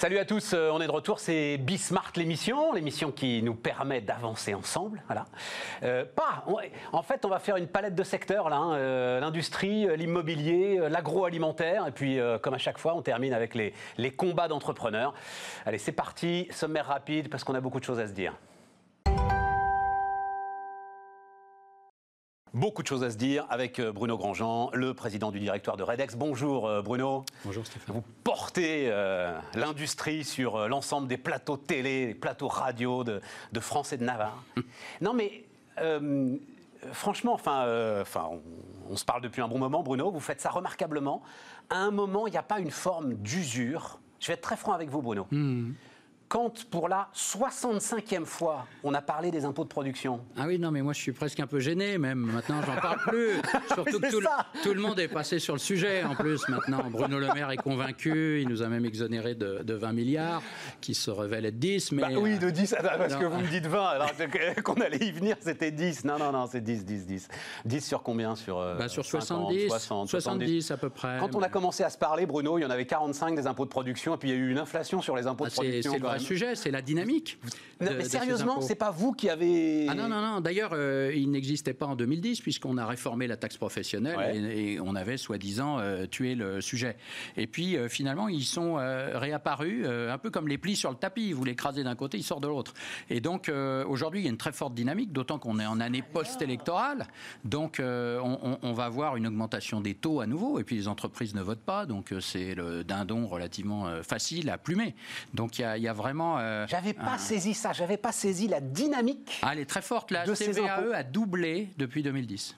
Salut à tous, euh, on est de retour, c'est Bismart l'émission, l'émission qui nous permet d'avancer ensemble. Voilà. Euh, pas, en fait, on va faire une palette de secteurs hein, euh, l'industrie, l'immobilier, l'agroalimentaire, et puis comme à chaque fois, on termine avec les, les combats d'entrepreneurs. Allez, c'est parti, sommaire rapide parce qu'on a beaucoup de choses à se dire. Beaucoup de choses à se dire avec euh, Bruno Grandjean, le président du directoire de Redex. Bonjour euh, Bruno. Bonjour Stéphane. Vous portez euh, l'industrie sur l'ensemble des plateaux télé, des plateaux radio de, France et de Navarre. non mais franchement, enfin, enfin on, se parle depuis un bon moment Bruno, vous faites ça remarquablement. À un moment, il n'y a pas une forme d'usure. Je vais être très franc avec vous Bruno. Hmm quand pour la 65e fois, on a parlé des impôts de production. Ah oui, non, mais moi je suis presque un peu gêné même. Maintenant, j'en parle plus. Surtout que tout le, monde est passé sur le sujet en plus maintenant. Bruno Le Maire est convaincu, il nous a même exonéré de, 20 milliards, qui se révèle être 10. Mais, bah oui, de 10, parce que vous me dites 20, alors qu'on allait y venir, c'était 10. Non, non, non, c'est 10, 10, 10. 10 sur combien Sur, euh, bah, sur 70, 60, 70, à peu près. Quand on a commencé à se parler, Bruno, il y en avait 45 des impôts de production, et puis il y a eu une inflation sur les impôts de ah, production sujet, c'est la dynamique. Non, mais sérieusement, c'est pas vous qui avez. Ah non, non, non. D'ailleurs, euh, il n'existait pas en 2010 puisqu'on a réformé la taxe professionnelle et, on avait soi-disant euh, tué le sujet. Et puis euh, finalement, ils sont réapparus un peu comme les plis sur le tapis. Vous l'écrasez d'un côté, il sort de l'autre. Et donc aujourd'hui, il y a une très forte dynamique, d'autant qu'on est en année post-électorale. Donc on, on, va avoir une augmentation des taux à nouveau. Et puis les entreprises ne votent pas, donc c'est le dindon relativement facile à plumer. Donc il y a, il y a vraiment euh, j'avais pas saisi ça, j'avais pas saisi la dynamique. Ah, elle est très forte. La CVAE a doublé depuis 2010.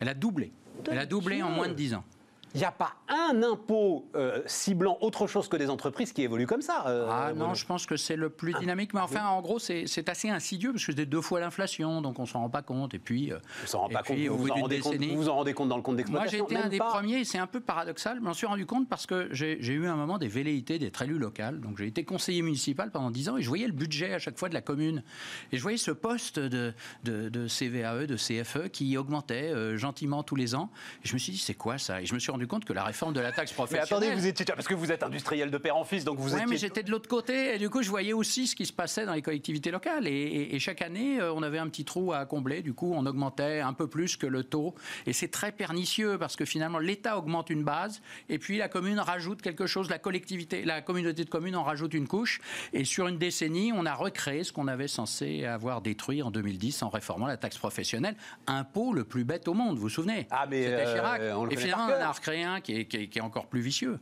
Elle a doublé. Elle a doublé en moins de 10 ans il n'y a pas un impôt euh, ciblant autre chose que des entreprises qui évoluent comme ça. Euh, ah non, je pense que c'est le plus ah. dynamique. Mais enfin, en gros, c'est assez insidieux parce que c'est deux fois l'inflation, donc on s'en rend pas compte. Et puis, euh, on s'en rend pas compte. Vous, vous, en décennie, vous, en rendez compte dans le compte d'exploitation Moi, j'ai été un des premiers. C'est un peu paradoxal. Je m'en suis rendu compte parce que j'ai eu un moment des velléités d'être élu local. Donc j'ai été conseiller municipal pendant 10 ans et je voyais le budget à chaque fois de la commune. Et je voyais ce poste de, de, de CVAE, de CFE qui augmentait gentiment tous les ans. Et je me suis dit, c'est quoi ça? Et je me suis rendu compte que la réforme de la taxe professionnelle. Mais attendez, vous étiez parce que vous êtes industriel de père en fils, donc vous Oui, mais j'étais de l'autre côté et du coup je voyais aussi ce qui se passait dans les collectivités locales et, chaque année euh, on avait un petit trou à combler. Du coup on augmentait un peu plus que le taux et c'est très pernicieux parce que finalement l'État augmente une base et puis la commune rajoute quelque chose, la collectivité, la communauté de communes en rajoute une couche et sur une décennie on a recréé ce qu'on avait censé avoir détruit en 2010 en réformant la taxe professionnelle, impôt le plus bête au monde, vous vous souvenez? Ah mais c'était Chirac. Euh, et finalement on a qui est, encore plus vicieux.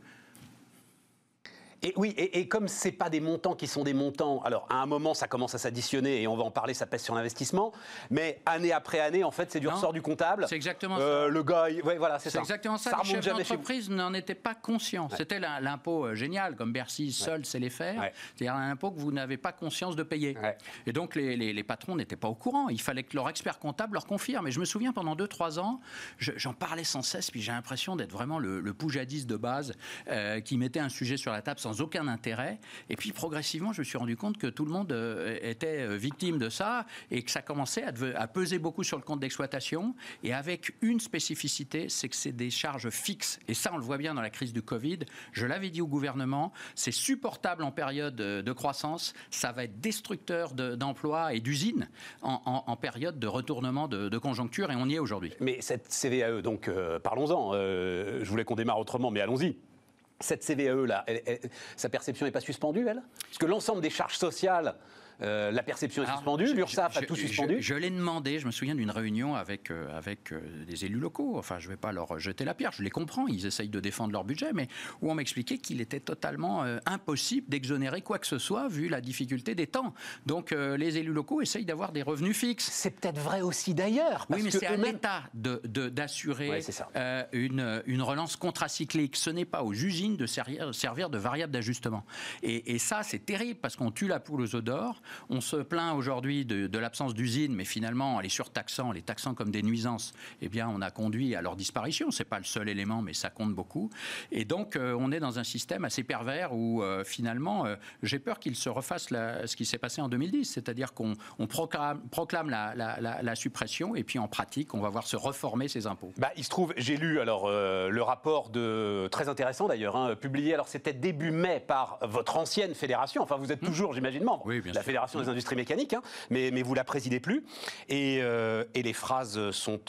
Et oui, et, comme ce pas des montants qui sont des montants, alors à un moment ça commence à s'additionner et on va en parler, ça pèse sur l'investissement, mais année après année, en fait, c'est du ressort du comptable. C'est exactement euh, ça. Le gars, ouais, voilà, c'est ça. exactement ça. ça les chefs d'entreprise n'en étaient pas conscients. C'était l'impôt euh, génial, comme Bercy seul sait les faire. C'est-à-dire un impôt que vous n'avez pas conscience de payer. Et donc les, les, patrons n'étaient pas au courant. Il fallait que leur expert comptable leur confirme. Et je me souviens pendant 2-3 ans, j'en parlais sans cesse, puis j'ai l'impression d'être vraiment le, le poujadiste de base euh, qui mettait un sujet sur la table sans aucun intérêt et puis progressivement, je me suis rendu compte que tout le monde euh, était euh, victime de ça et que ça commençait à, peser beaucoup sur le compte d'exploitation. Et avec une spécificité, c'est que c'est des charges fixes. Et ça, on le voit bien dans la crise du Covid. Je l'avais dit au gouvernement, c'est supportable en période de croissance, ça va être destructeur d'emplois et d'usines en, période de retournement de, conjoncture, et on y est aujourd'hui. Mais cette CVAE, donc euh, parlons-en. je voulais qu'on démarre autrement, mais allons-y cette CVAE-là, sa perception n'est pas suspendue, elle? Parce que l'ensemble des charges sociales euh, la perception est suspendue, l'URSSAF a tout suspendu. Je, l'ai demandé, je me souviens d'une réunion avec, euh, avec euh, des élus locaux, enfin je ne vais pas leur jeter la pierre, je les comprends, ils essayent de défendre leur budget, mais où on m'expliquait qu'il était totalement impossible d'exonérer quoi que ce soit vu la difficulté des temps. Donc les élus locaux essayent d'avoir des revenus fixes. C'est peut-être vrai aussi d'ailleurs. Oui, mais c'est à l'État d'assurer de, une, une relance contracyclique. Ce n'est pas aux usines de servir, servir de variable d'ajustement. Et, et ça, c'est terrible parce qu'on tue la poule aux œufs d'or On se plaint aujourd'hui de, l'absence d'usines, mais finalement, en les surtaxant, les taxant comme des nuisances, eh bien, on a conduit à leur disparition. C'est pas le seul élément, mais ça compte beaucoup. Et donc, euh, on est dans un système assez pervers où, euh, finalement, euh, j'ai peur qu'il se refasse ce qui s'est passé en 2010, c'est-à-dire qu'on proclame, la, suppression et puis en pratique, on va voir se reformer ces impôts. Bah, il se trouve, j'ai lu alors le rapport de très intéressant d'ailleurs, hein, publié. Alors c'était début mai par votre ancienne fédération. Enfin, vous êtes hmm. toujours, j'imagine, membre, la fédération des industries mécaniques, hein, mais, mais vous la présidez plus. Et, et les phrases sont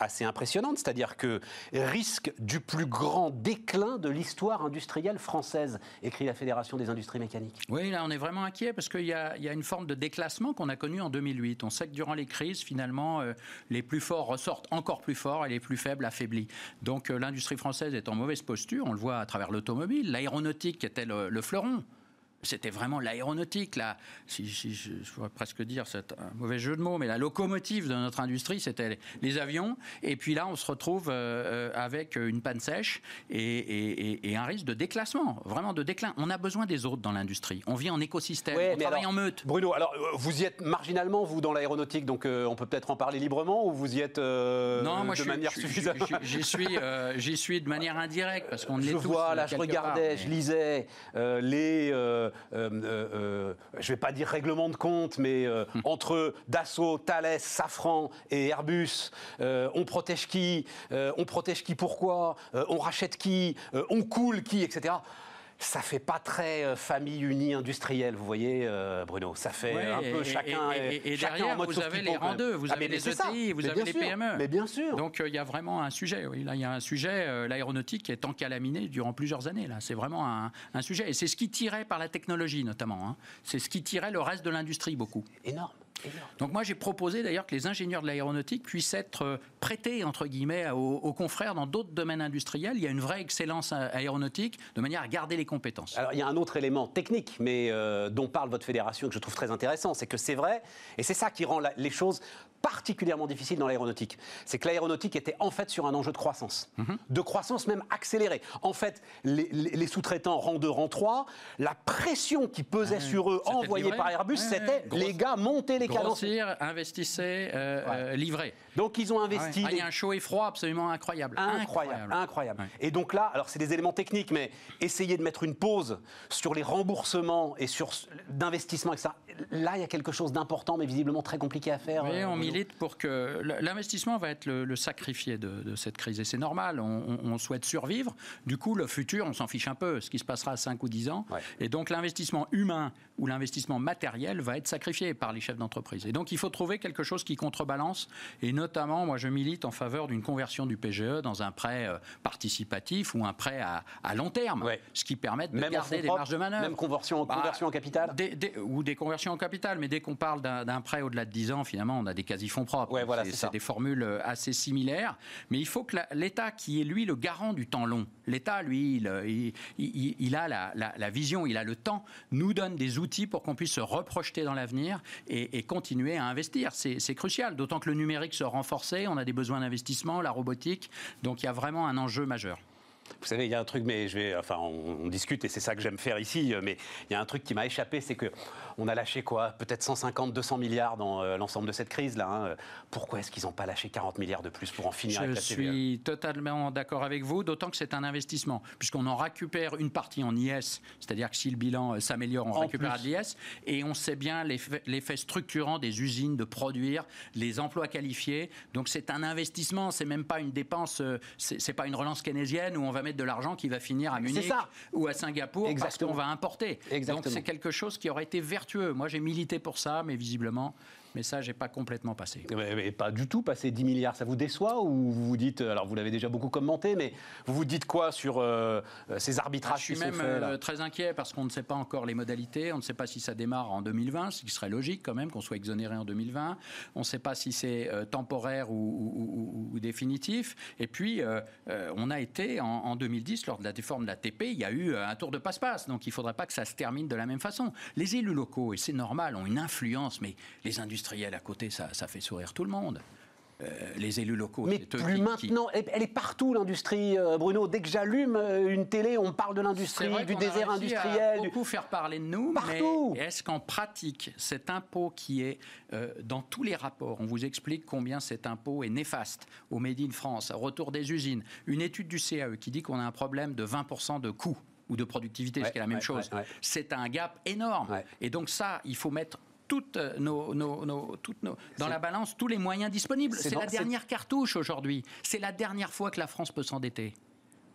assez impressionnantes, c'est-à-dire que risque du plus grand déclin de l'histoire industrielle française, écrit la Fédération des industries mécaniques. Oui, là on est vraiment inquiet parce qu'il y, a une forme de déclassement qu'on a connu en 2008. On sait que durant les crises, finalement, euh, les plus forts ressortent encore plus forts et les plus faibles affaiblis. Donc euh, l'industrie française est en mauvaise posture, on le voit à travers l'automobile, l'aéronautique était le fleuron c'était vraiment l'aéronautique, là, si, je, pourrais presque dire, c'est un mauvais jeu de mots, mais la locomotive de notre industrie, c'était les, avions. Et puis là, on se retrouve euh, avec une panne sèche et, un risque de déclassement, vraiment de déclin. On a besoin des autres dans l'industrie. On vit en écosystème, on travaille en meute. Bruno, alors euh, vous y êtes marginalement, vous, dans l'aéronautique, donc euh, on peut peut-être en parler librement, ou vous y êtes non, moi, de manière suffisante J'y suis, j'y suis de manière indirecte, parce qu'on est Je vois, là, je regardais, je lisais les euh, euh, euh, je ne vais pas dire règlement de compte, mais entre Dassault, Thales, Safran et Airbus, on protège qui On protège qui pourquoi On rachète qui On coule qui Etc ça fait pas très famille unie industrielle, vous voyez, Bruno. Ça fait un peu chacun. Et, derrière, vous avez les rangs vous avez les ETI, vous avez les PME. Mais bien sûr. Donc il y a vraiment un sujet. Oui. Là, il y a un sujet. L'aéronautique est encalaminé durant plusieurs années. Là, c'est vraiment un, sujet. Et c'est ce qui tirait par la technologie, notamment. Hein. C'est ce qui tirait le reste de l'industrie beaucoup. Énorme. Donc moi j'ai proposé d'ailleurs que les ingénieurs de l'aéronautique puissent être euh, prêtés entre guillemets aux, confrères dans d'autres domaines industriels. Il y a une vraie excellence aéronautique de manière à garder les compétences. Alors il y a un autre élément technique, mais euh, dont parle votre fédération que je trouve très intéressant, c'est que c'est vrai et c'est ça qui rend les choses particulièrement difficiles dans l'aéronautique. C'est que l'aéronautique était en fait sur un enjeu de croissance, mhm. de croissance même accélérée. En fait, les, sous-traitants rang 2, rang 3, la pression qui pesait sur eux envoyée par Airbus, c'était les gars monter les Grossir, investissez, euh, euh, livrez. Donc ils ont investi. Ah, il y a un chaud et froid absolument incroyable. Incroyable, incroyable. Et donc là, alors c'est des éléments techniques, mais essayez de mettre une pause sur les remboursements et sur d'investissement, etc. Là, il y a quelque chose d'important, mais visiblement très compliqué à faire. Oui, euh, on milite pour que l'investissement va être le, sacrifié de, cette crise. Et c'est normal, on, souhaite survivre. Du coup, le futur, on s'en fiche un peu, ce qui se passera à 5 ou 10 ans. Et donc l'investissement humain ou l'investissement matériel va être sacrifié par les chefs d'entreprise. Et donc il faut trouver quelque chose qui contrebalance. Et notamment, moi je milite en faveur d'une conversion du PGE dans un prêt euh, participatif ou un prêt à, long terme, ce qui permet de garder des marges de manœuvre. Même conversion, bah, conversion en capital Ou des conversions en capital, mais dès qu'on parle d'un prêt au-delà de 10 ans, finalement, on a des quasi-fonds propres. Ouais, voilà, c'est des formules euh, assez similaires. Mais il faut que l'État, qui est lui le garant du temps long, l'État, lui, il, il, a la, la, vision, il a le temps, nous donne des outils pour qu'on puisse se reprojeter dans l'avenir et, et, continuer à investir. C'est crucial, d'autant que le numérique se renforcer, on a des besoins d'investissement, la robotique, donc il y a vraiment un enjeu majeur. Vous savez, il y a un truc, mais je vais, enfin, on, discute et c'est ça que j'aime faire ici. Mais il y a un truc qui m'a échappé, c'est que on a lâché quoi? Peut-être 150, 200 milliards dans euh, l'ensemble de cette crise-là. Hein. Pourquoi est-ce qu'ils n'ont pas lâché 40 milliards de plus pour en finir avec la Je suis totalement d'accord avec vous, d'autant que c'est un investissement, puisqu'on en récupère une partie en IS, c'est-à-dire que si le bilan euh, s'améliore, on récupère de l'IS, et on sait bien l'effet structurant des usines de produire, les emplois qualifiés. Donc c'est un investissement, c'est même pas une dépense, euh, c'est pas une relance keynésienne où on va mettre de l'argent qui va finir à Munich ou à Singapour parce qu'on va importer. Donc c'est quelque chose qui aurait été vertueux. Moi j'ai milité pour ça, mais visiblement mais ça, j'ai pas complètement passé. Mais, pas du tout passer 10 milliards, ça vous déçoit ou vous vous dites, alors vous l'avez déjà beaucoup commenté, mais vous vous dites quoi sur euh, ces arbitrages ah, Je suis même euh, très inquiet parce qu'on ne sait pas encore les modalités, on ne sait pas si ça démarre en 2020, ce qui serait logique quand même qu'on soit exonéré en 2020, on ne sait pas si c'est euh, temporaire ou, définitif, et puis on a été en, 2010, lors de la déforme de la TP, il y a eu un tour de passe-passe, donc il ne faudrait pas que ça se termine de la même façon. Les élus locaux, et c'est normal, ont une influence, mais les industries à côté, ça, ça fait sourire tout le monde. euh, les élus locaux. Mais plus maintenant, elle est partout l'industrie, euh, Bruno. Dès que j'allume euh, une télé, on parle de l'industrie, du désert industriel. On beaucoup faire parler de nous, partout. mais est-ce qu'en pratique, cet impôt qui est dans tous les rapports, on vous explique combien cet impôt est néfaste au Made in France, au retour des usines, une étude du CAE qui dit qu'on a un problème de 20% de coût ou de productivité, ce qui est la même chose. c'est un gap énorme. Et donc ça, il faut mettre toutes nos, toutes nos, dans la balance tous les moyens disponibles. C'est la dernière cartouche aujourd'hui. C'est la dernière fois que la France peut s'endetter.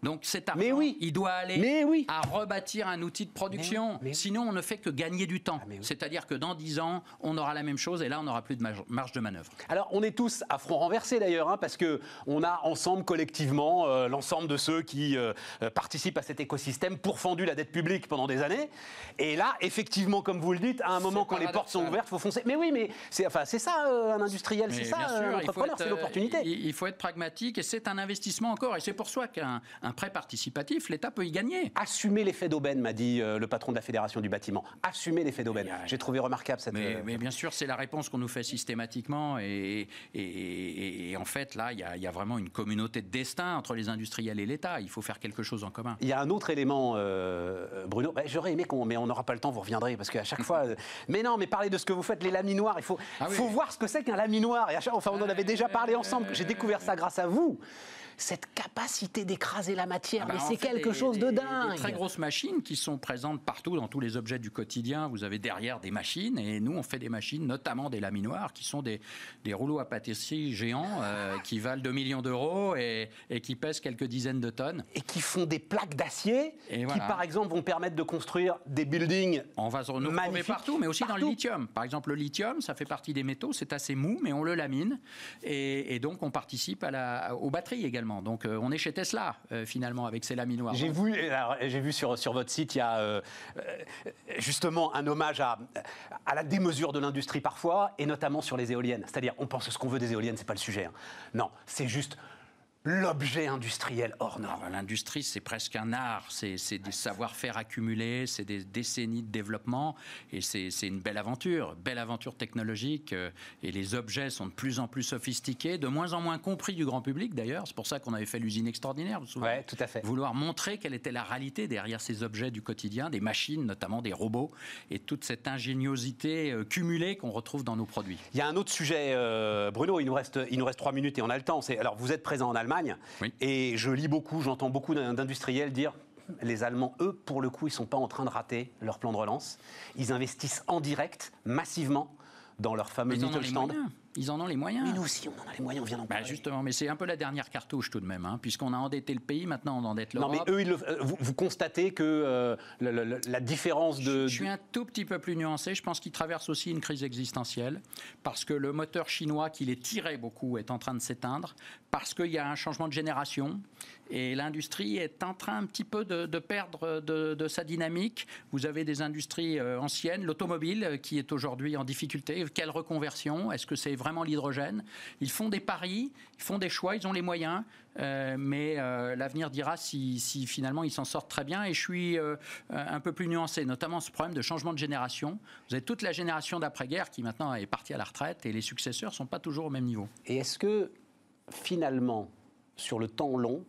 Donc cet argent, mais oui. il doit aller mais oui. à rebâtir un outil de production. Sinon, on ne fait que gagner du temps. Ah, C'est-à-dire que dans 10 ans, on aura la même chose et là, on n'aura plus de marge de manœuvre. Alors, on est tous à front renversé d'ailleurs, hein, parce que on a ensemble, collectivement, euh, l'ensemble de ceux qui euh, euh, participent à cet écosystème pourfendu la dette publique pendant des années. Et là, effectivement, comme vous le dites, à un moment quand les portes sont ouvertes, il faut foncer. Mais oui, mais c'est enfin, ça un industriel, c'est ça un entrepreneur, c'est l'opportunité. Il faut être pragmatique et c'est un investissement encore. Et c'est pour ça qu'un un prêt participatif, l'État peut y gagner. Assumer l'effet d'aubaine, m'a dit euh, le patron de la Fédération du bâtiment. Assumer l'effet d'aubaine. J'ai trouvé remarquable cette. Mais, euh, mais bien sûr, c'est la réponse qu'on nous fait systématiquement. Et, et, en fait, là, il y, a vraiment une communauté de destin entre les industriels et l'État. Il faut faire quelque chose en commun. Il y a un autre élément, euh, Bruno. Bah, j'aurais aimé qu'on. Mais on n'aura pas le temps, vous reviendrez. Parce qu'à chaque fois. mais non, mais parlez de ce que vous faites, les laminoirs. Il faut, ah faut voir ce que c'est qu'un laminoir. Et enfin, on en avait déjà parlé ensemble. J'ai découvert ça grâce à vous cette capacité d'écraser la matière, ah mais bah, c'est quelque chose de dingue. Des très grosses machines qui sont présentes partout dans tous les objets du quotidien. Vous avez derrière des machines et nous on fait des machines, notamment des laminoirs, qui sont des, des rouleaux à pâtisserie géants euh, qui valent 2 millions d'euros et, et, qui pèsent quelques dizaines de tonnes. Et qui font des plaques d'acier qui par exemple vont permettre de construire des buildings. On va se retrouver partout, mais aussi dans le lithium. Par exemple le lithium, ça fait partie des métaux, c'est assez mou, mais on le lamine et, et donc on participe à la, aux batteries également. Donc euh, on est chez Tesla euh, finalement avec ces laminoirs. J'ai vu, sur, votre site, il y a euh, justement un hommage à, à la démesure de l'industrie parfois, et notamment sur les éoliennes. C'est-à-dire, on pense ce qu'on veut des éoliennes, c'est pas le sujet. Hein. Non, c'est juste l'objet industriel hors norme. L'industrie, c'est presque un art, c'est des savoir-faire accumulés, c'est des décennies de développement, et c'est une belle aventure, belle aventure technologique, euh, et les objets sont de plus en plus sophistiqués, de moins en moins compris du grand public d'ailleurs, c'est pour ça qu'on avait fait l'usine extraordinaire, vous vous tout à fait. Vouloir montrer quelle était la réalité derrière ces objets du quotidien, des machines, notamment des robots, et toute cette ingéniosité euh, cumulée qu'on retrouve dans nos produits. Il y a un autre sujet, euh, Bruno, il nous, reste, il nous reste trois minutes et on a le temps, alors vous êtes présent en Allemagne, et je lis beaucoup, j'entends beaucoup d'industriels dire les Allemands, eux, pour le coup, ils ne sont pas en train de rater leur plan de relance. Ils investissent en direct, massivement, dans leur fameux Mittelstand. Ils en ont les moyens. Mais nous aussi, on en a les moyens, on vient d'en bah Justement, mais c'est un peu la dernière cartouche tout de même, hein, puisqu'on a endetté le pays, maintenant on endette l'Europe. Non, mais eux, euh, vous, constatez que euh, la, différence de... Je, suis un tout petit peu plus nuancé. Je pense qu'ils traversent aussi une crise existentielle, parce que le moteur chinois qui les tirait beaucoup est en train de s'éteindre, parce qu'il y a un changement de génération, et l'industrie est en train un petit peu de, perdre de, sa dynamique. Vous avez des industries euh, anciennes, l'automobile qui est aujourd'hui en difficulté. Quelle reconversion? Est-ce que c'est vraiment l'hydrogène? Ils font des paris, ils font des choix, ils ont les moyens, euh, mais euh, l'avenir dira si, finalement ils s'en sortent très bien. Et je suis euh, un peu plus nuancé, notamment ce problème de changement de génération. Vous avez toute la génération d'après-guerre qui maintenant est partie à la retraite et les successeurs ne sont pas toujours au même niveau. Et est-ce que finalement, sur le temps long,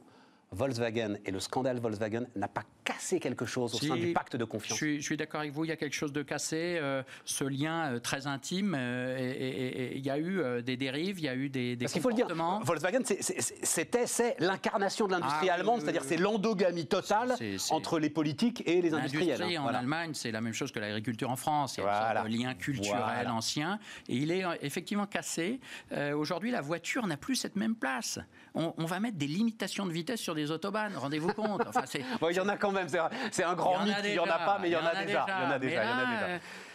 Volkswagen et le scandale Volkswagen n'a pas cassé quelque chose au sein du pacte de confiance. Je suis, d'accord avec vous, il y a quelque chose de cassé, euh, ce lien euh, très intime, euh, et il y a eu des dérives, il y a eu des, des Parce qu'il faut le dire, Volkswagen, c'était c'est l'incarnation de l'industrie ah allemande, c'est-à-dire c'est l'endogamie totale entre les politiques et les industriels. L'industrie en Allemagne, c'est la même chose que l'agriculture en France, il y a un lien culturel ancien, et il est effectivement cassé. Aujourd'hui, la voiture n'a plus cette même place. On, on, va mettre des limitations de vitesse sur des autobahnes, rendez-vous compte. Enfin, il y en a quand même, c'est un, grand mythe, il n'y en a pas, mais il y en a déjà. Il y en a déjà.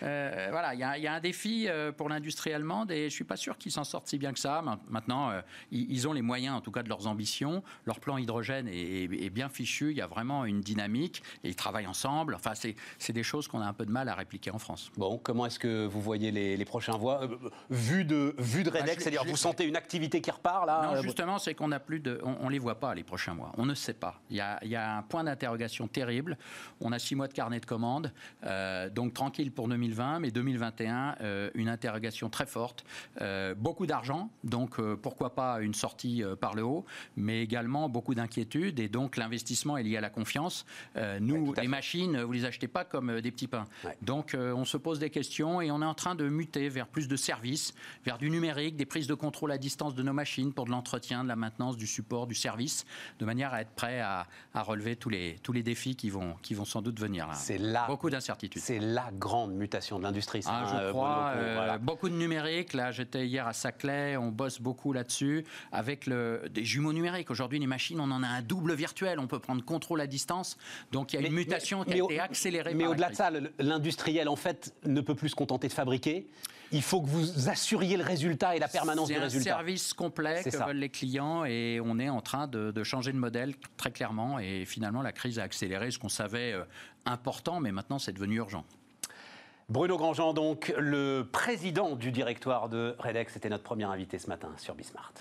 Euh, voilà, il y, a un défi euh, pour l'industrie allemande et je ne suis pas sûr qu'ils s'en sortent si bien que ça. Maintenant, euh, ils ont les moyens, en tout cas, de leurs ambitions. Leur plan hydrogène est, bien fichu, il y a vraiment une dynamique et ils travaillent ensemble. Enfin, c'est des choses qu'on a un peu de mal à répliquer en France. Bon, comment est-ce que vous voyez les, prochains voies Vu de, vu de bah, Redex, c'est-à-dire vous sentez une activité qui repart là Non, justement, c'est qu'on n'a plus de. On ne les voit pas les prochains mois. On ne sait pas. Il y a, il y a un point d'interrogation terrible. On a six mois de carnet de commandes, donc tranquille pour 2020, mais 2021, une interrogation très forte. beaucoup d'argent, donc pourquoi pas une sortie par le haut, mais également beaucoup d'inquiétudes et donc l'investissement est lié à la confiance. nous, les machines, vous les achetez pas comme des petits pains. Donc on se pose des questions et on est en train de muter vers plus de services, vers du numérique, des prises de contrôle à distance de nos machines pour de l'entretien, de la maintenance, du support, du service, de manière à être prêt à, relever tous les, tous les défis qui vont, qui vont sans doute venir. C'est beaucoup d'incertitudes. C'est la grande mutation de l'industrie. Ah, je hein, crois. Euh, beaucoup de numérique. Là, j'étais hier à Saclay. On bosse beaucoup là-dessus avec le, des jumeaux numériques. Aujourd'hui, les machines, on en a un double virtuel. On peut prendre contrôle à distance. Donc, il y a une mutation qui a été accélérée. Mais au-delà de ça, l'industriel, en fait, ne peut plus se contenter de fabriquer il faut que vous assuriez le résultat et la permanence du résultat. C'est un service complet que veulent les clients et on est en train de, changer de modèle très clairement. Et finalement, la crise a accéléré ce qu'on savait euh, important, mais maintenant c'est devenu urgent. Bruno Grandjean, donc, le président du directoire de Redex, était notre premier invité ce matin sur Bismart.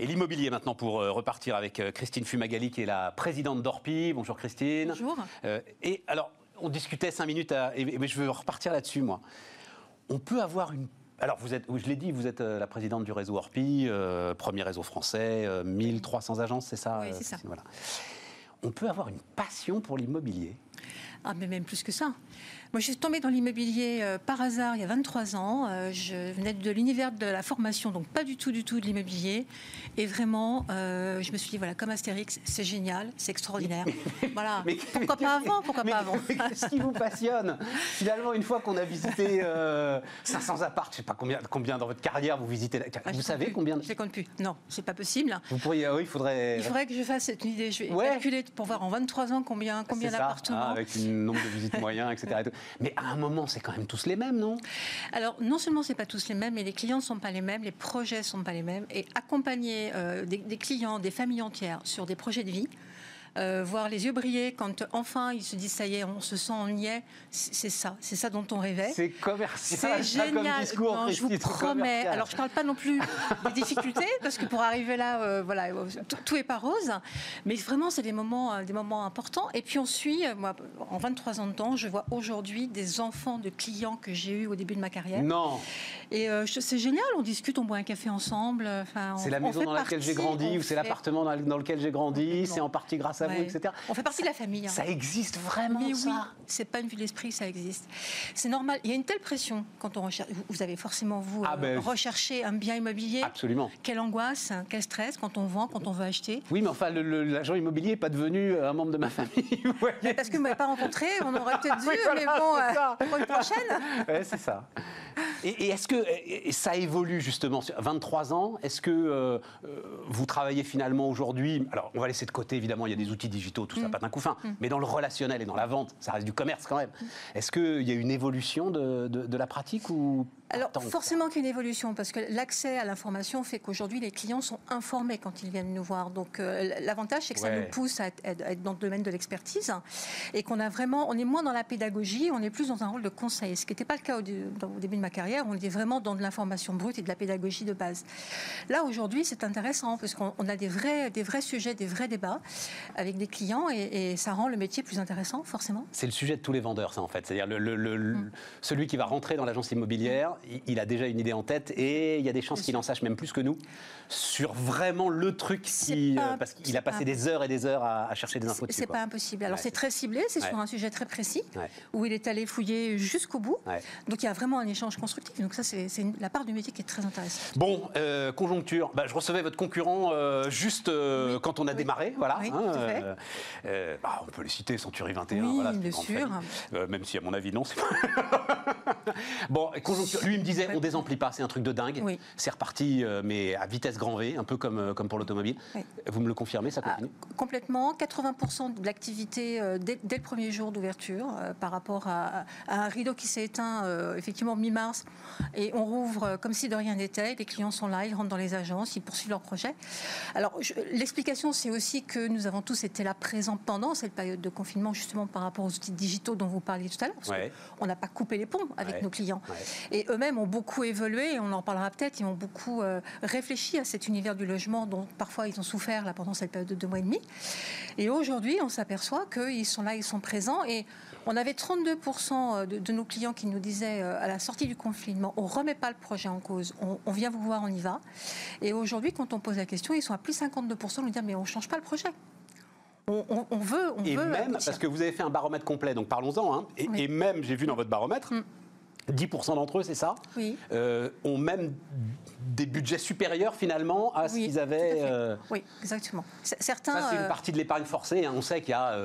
Et l'immobilier maintenant pour euh, repartir avec euh, Christine Fumagali qui est la présidente d'Orpi. Bonjour Christine. Bonjour. Euh, et alors, on discutait cinq minutes et, je veux repartir là-dessus moi. On peut avoir une alors, vous êtes, je l'ai dit, vous êtes la présidente du réseau Orpi, premier réseau français, 1300 agences, c'est ça Oui, c'est ça. Voilà. On peut avoir une passion pour l'immobilier? Ah, mais même plus que ça. Moi, je suis tombée dans l'immobilier euh, par hasard il y a 23 ans. Euh, je venais de l'univers de la formation, donc pas du tout, du tout de l'immobilier. Et vraiment, euh, je me suis dit, voilà, comme Astérix, c'est génial, c'est extraordinaire. voilà. Mais, pourquoi pas avant Pourquoi pas avant? Qu'est-ce qui vous passionne? Finalement, une fois qu'on a visité 500 apparts, je sais pas combien, combien dans votre carrière vous visitez. Ah, vous savez combien Je ne compte plus. Non, c'est pas possible. Vous pourriez, oui, il faudrait. Il faudrait que je fasse cette idée. Je vais calculer pour voir en 23 ans combien, combien d'appartements. Ah, avec nombre de visites moyens, etc. Mais à un moment, c'est quand même tous les mêmes, non? Alors, non seulement c'est pas tous les mêmes, mais les clients ne sont pas les mêmes, les projets ne sont pas les mêmes. Et accompagner euh, des clients, des familles entières sur des projets de vie, euh, voir les yeux briller quand enfin ils se disent ça y est, on se sent, on y est. C'est ça, c'est ça dont on rêvait. C'est commercial. C'est génial. Comme je vous promets. Alors je parle pas non plus des difficultés parce que pour arriver là, euh, voilà, tout est pas rose. Mais vraiment, c'est des moments, euh, des moments importants. Et puis on suit, moi, en 23 ans de temps, je vois aujourd'hui des enfants de clients que j'ai eu au début de ma carrière. Non. Et c'est génial. On discute, on boit un café ensemble. Enfin, c'est la maison dans laquelle j'ai grandi ou c'est l'appartement dans lequel j'ai grandi. C'est en partie grâce à etc. On fait partie de la famille. Hein. Ça existe vraiment, Mais ça? oui, c'est pas une vue d'esprit, ça existe. C'est normal. Il y a une telle pression quand on recherche. Vous avez forcément, vous, ah, ben, euh, recherché un bien immobilier. Absolument. Quelle angoisse, hein, quel stress quand on vend, quand on veut acheter. Oui, mais enfin, l'agent immobilier n'est pas devenu un membre de ma famille. Parce que vous ne m'avez pas rencontré, on aurait peut-être dû, mais bon, euh, pour une prochaine. Oui, c'est ça. Et, est-ce que ça évolue justement 23 ans, est-ce que euh, vous travaillez finalement aujourd'hui? Alors, on va laisser de côté, évidemment, il y a des outils digitaux, tout ça, mm. pas d'un coup fin, mm. mais dans le relationnel et dans la vente, ça reste du commerce quand même. Est-ce qu'il y a une évolution de, de la pratique ou alors, forcément qu'il y a une évolution, parce que l'accès à l'information fait qu'aujourd'hui, les clients sont informés quand ils viennent nous voir. Donc, euh, l'avantage, c'est que ça nous pousse à être, dans le domaine de l'expertise et qu'on a vraiment, on est moins dans la pédagogie, on est plus dans un rôle de conseil. Ce qui n'était pas le cas au, début de ma carrière, on était vraiment dans de l'information brute et de la pédagogie de base. Là, aujourd'hui, c'est intéressant, parce qu'on a des vrais, des vrais sujets, des vrais débats avec des clients et, ça rend le métier plus intéressant, forcément. C'est le sujet de tous les vendeurs, ça, en fait. C'est-à-dire le, mm. celui qui va rentrer dans l'agence immobilière il a déjà une idée en tête et il y a des chances qu'il en sache même plus que nous sur vraiment le truc euh, parce qu'il a passé des heures et des heures à, chercher des infos dessus. C'est pas impossible. Alors c'est très ciblé, c'est sur un sujet très précis où il est allé fouiller jusqu'au bout. Donc il y a vraiment un échange constructif. Donc ça c'est la part du métier qui est très intéressante. Bon, euh, conjoncture. Bah, je recevais votre concurrent euh, juste quand on a démarré, voilà. Hein, bah, on peut les citer, Century 21. Oui, voilà, bien sûr. même si à mon avis non, bon, conjoncture. Lui il me disait, on désemplit pas, c'est un truc de dingue. C'est reparti, mais à vitesse grand V, un peu comme, euh, comme pour l'automobile. Vous me le confirmez, ça continue ah, Complètement. 80% de l'activité euh, dès, le premier jour d'ouverture euh, par rapport à, un rideau qui s'est éteint effectivement mi-mars et on rouvre comme si de rien n'était. Les clients sont là, ils rentrent dans les agences, ils poursuivent leur projet. Alors, l'explication, c'est aussi que nous avons tous été là présents pendant cette période de confinement, justement par rapport aux outils digitaux dont vous parliez tout à l'heure. On n'a pas coupé les ponts avec nos clients. Et eux-mêmes ont beaucoup évolué, et on en parlera peut-être, ils ont beaucoup euh, réfléchi à cet univers du logement dont parfois ils ont souffert là, pendant cette période de deux mois et demi. Et aujourd'hui, on s'aperçoit qu'ils sont là, ils sont présents. Et on avait 32% de, nos clients qui nous disaient euh, à la sortie du confinement, on ne remet pas le projet en cause, on, vient vous voir, on y va. Et aujourd'hui, quand on pose la question, ils sont à plus 52% de nous dire, mais on ne change pas le projet. On, veut, on et même, parce que vous avez fait un baromètre complet, donc parlons-en, hein, et, même, j'ai vu dans votre baromètre, mm. 10% d'entre eux, c'est ça Oui. Euh, ont même des budgets supérieurs finalement à ce qu'ils avaient. Euh, oui, exactement. Certains. Ça, c'est une euh, partie de l'épargne forcée. Hein. On sait qu'il y a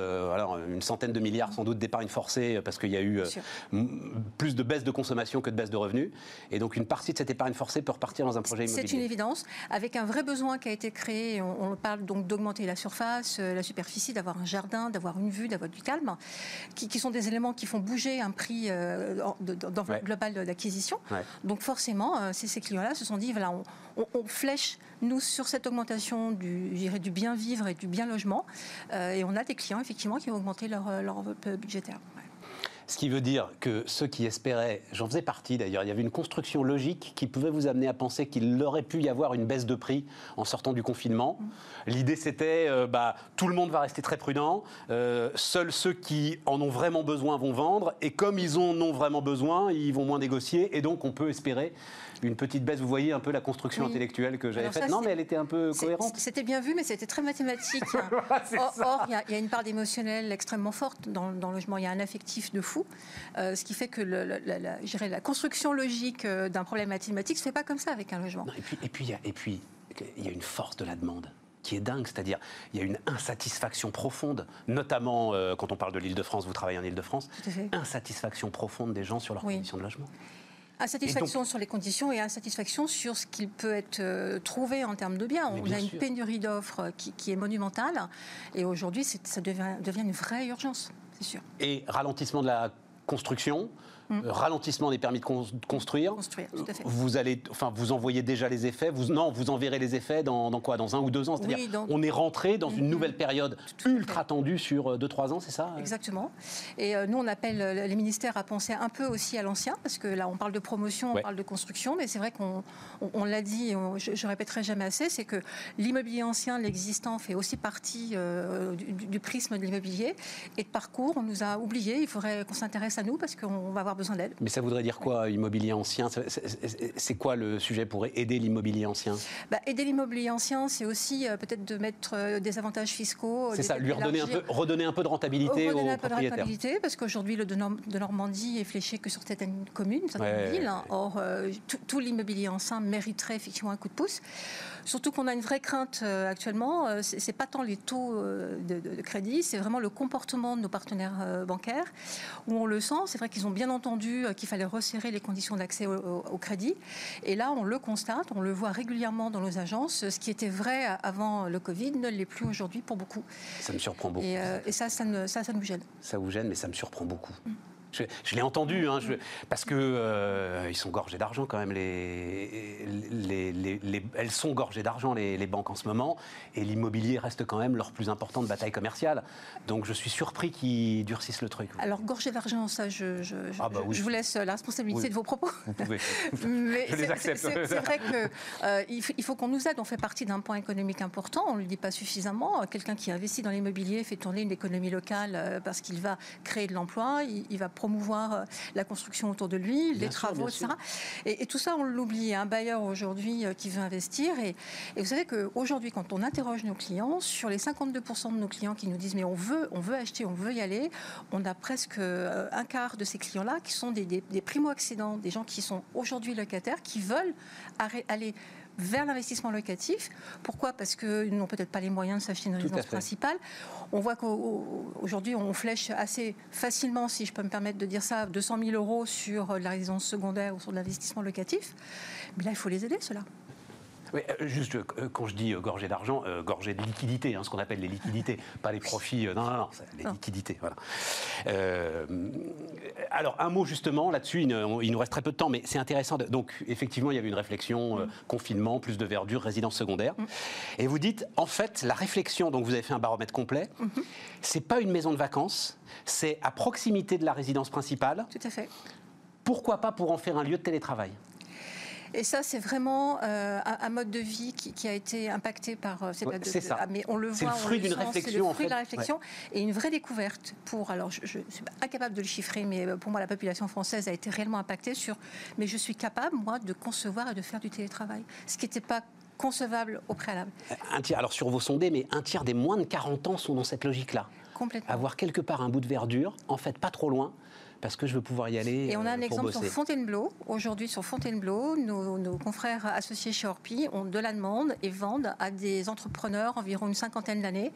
une centaine de milliards sans doute d'épargne forcée parce qu'il y a eu plus de baisse de consommation que de baisse de revenus. Et donc une partie de cette épargne forcée peut repartir dans un projet immobilier. C'est une évidence, avec un vrai besoin qui a été créé. On, parle donc d'augmenter la surface, la superficie, d'avoir un jardin, d'avoir une vue, d'avoir du calme, qui, sont des éléments qui font bouger un prix global d'acquisition. Donc forcément, euh, ces clients-là se sont dit, voilà, on, flèche, nous, sur cette augmentation du, du bien vivre et du bien logement. Euh, et on a des clients, effectivement, qui ont augmenté leur, euh, leur enveloppe budgétaire. Ce qui veut dire que ceux qui espéraient, j'en faisais partie d'ailleurs, il y avait une construction logique qui pouvait vous amener à penser qu'il aurait pu y avoir une baisse de prix en sortant du confinement. L'idée c'était, euh, bah, tout le monde va rester très prudent, euh, seuls ceux qui en ont vraiment besoin vont vendre, et comme ils en ont vraiment besoin, ils vont moins négocier, et donc on peut espérer une petite baisse. Vous voyez un peu la construction intellectuelle que j'avais faite. Non, mais elle était un peu cohérente. C'était bien vu, mais c'était très mathématique. or, il y, a une part d'émotionnel extrêmement forte dans, le logement. Il y a un affectif de fou, euh, ce qui fait que le, la, la, construction logique euh, d'un problème mathématique ne se fait pas comme ça avec un logement. et puis, et puis, et puis, il y a une force de la demande qui est dingue, c'est-à-dire il y a une insatisfaction profonde, notamment euh, quand on parle de l'île de France, vous travaillez en île de France, insatisfaction profonde des gens sur leurs conditions de logement. Insatisfaction sur les conditions et insatisfaction sur ce qu'il peut être euh, trouvé en termes de biens. On a une pénurie d'offres qui, est monumentale et aujourd'hui, ça devient, devient une vraie urgence, Et ralentissement de la construction, Mm. Euh, ralentissement des permis de construire. Vous allez, enfin, vous envoyez déjà les effets. Vous, non, vous enverrez les effets dans, quoi? Dans un ou deux ans? C'est-à-dire, on est rentré dans une mm-hmm. nouvelle période ultra tendue sur 2-3 euh, ans, c'est ça? Exactement. Et euh, nous, on appelle les ministères à penser un peu aussi à l'ancien, parce que là, on parle de promotion, on parle de construction, mais c'est vrai qu'on on, l'a dit, je, ne répéterai jamais assez, c'est que l'immobilier ancien, l'existant, fait aussi partie du, prisme de l'immobilier et de parcours. On nous a oubliés. Il faudrait qu'on s'intéresse à nous parce qu'on va avoir besoin d'aide. Mais ça voudrait dire quoi, immobilier ancien? C'est quoi le sujet pour aider l'immobilier ancien? Bah, Aider l'immobilier ancien, c'est aussi euh, peut-être de mettre euh, des avantages fiscaux. C'est ça, lui redonner un, peu, redonner un peu de rentabilité redonner un peu de rentabilité, parce qu'aujourd'hui, le de, Normandie est fléché que sur certaines communes, certaines villes. Hein. Or, euh, tout, l'immobilier ancien mériterait effectivement un coup de pouce. Surtout qu'on a une vraie crainte actuellement, c'est pas tant les taux de, crédit, c'est vraiment le comportement de nos partenaires bancaires, où on le sent. C'est vrai qu'ils ont bien entendu entendu euh, qu'il fallait resserrer les conditions d'accès au, crédit. Et là, on le constate, on le voit régulièrement dans nos agences. Ce qui était vrai avant le Covid ne l'est plus aujourd'hui pour beaucoup. Ça me surprend beaucoup. Et, euh, ça, ça, ça, nous gêne. Ça vous gêne, mais ça me surprend beaucoup. Mm. Je, l'ai entendu, hein, parce que euh, ils sont gorgés d'argent quand même. Les, les, elles sont gorgées d'argent les, banques en ce moment, et l'immobilier reste quand même leur plus importante bataille commerciale. Donc je suis surpris qu'ils durcissent le truc. Alors gorgés d'argent, ça, je, je, ah bah vous laisse la responsabilité de vos propos. Vous pouvez. Mais je les accepte. C'est vrai qu'il euh, il faut qu'on nous aide. On fait partie d'un point économique important. On ne le dit pas suffisamment. Quelqu'un qui investit dans l'immobilier fait tourner une économie locale euh, parce qu'il va créer de l'emploi, il, il va promouvoir euh, la construction autour de lui, les travaux, etc. Et, tout ça, on l'oublie. Un bailleur aujourd'hui euh, qui veut investir. Et, vous savez qu'aujourd'hui, quand on interroge nos clients, sur les 52% de nos clients qui nous disent mais on veut, on veut acheter, on veut y aller, on a presque euh, un quart de ces clients-là qui sont des, des, primo-accédants, des gens qui sont aujourd'hui locataires, qui veulent aller vers l'investissement locatif. Pourquoi? Parce qu'ils n'ont peut-être pas les moyens de s'acheter une résidence principale. On voit qu'aujourd'hui, on flèche assez facilement, si je peux me permettre de dire ça, 200 000 euros sur la résidence secondaire ou sur l'investissement locatif. Mais là, il faut les aider, cela. juste quand je dis gorgée d'argent, gorgée de liquidité, hein, ce qu'on appelle les liquidités, pas les profits. non, non, non, les liquidités. Voilà. alors, un mot justement là-dessus, il, nous reste très peu de temps, mais c'est intéressant. donc, effectivement, il y avait une réflexion, mm. confinement, plus de verdure, résidence secondaire. Mm. Et vous dites, en fait, la réflexion, donc vous avez fait un baromètre complet, mm-hmm. c'est pas une maison de vacances, c'est à proximité de la résidence principale. Tout à fait. Pourquoi pas pour en faire un lieu de télétravail? Et ça, c'est vraiment euh, un, mode de vie qui, a été impacté par euh, cette C'est ça. Ah, mais on le voit. C'est le fruit d'une réflexion. C'est le fruit de la réflexion et une vraie découverte pour. Alors, je, suis incapable de le chiffrer, mais pour moi, la population française a été réellement impactée sur. Mais je suis capable, moi, de concevoir et de faire du télétravail, ce qui n'était pas concevable au préalable. Un tiers, alors sur vos sondés, mais un tiers des moins de 40 ans sont dans cette logique-là. Complètement. Avoir quelque part un bout de verdure, en fait pas trop loin, parce que je veux pouvoir y aller. Et on a un euh, exemple sur Fontainebleau. Aujourd'hui, sur Fontainebleau, nos, confrères associés chez Orpi ont de la demande et vendent à des entrepreneurs, environ une cinquantaine d'années,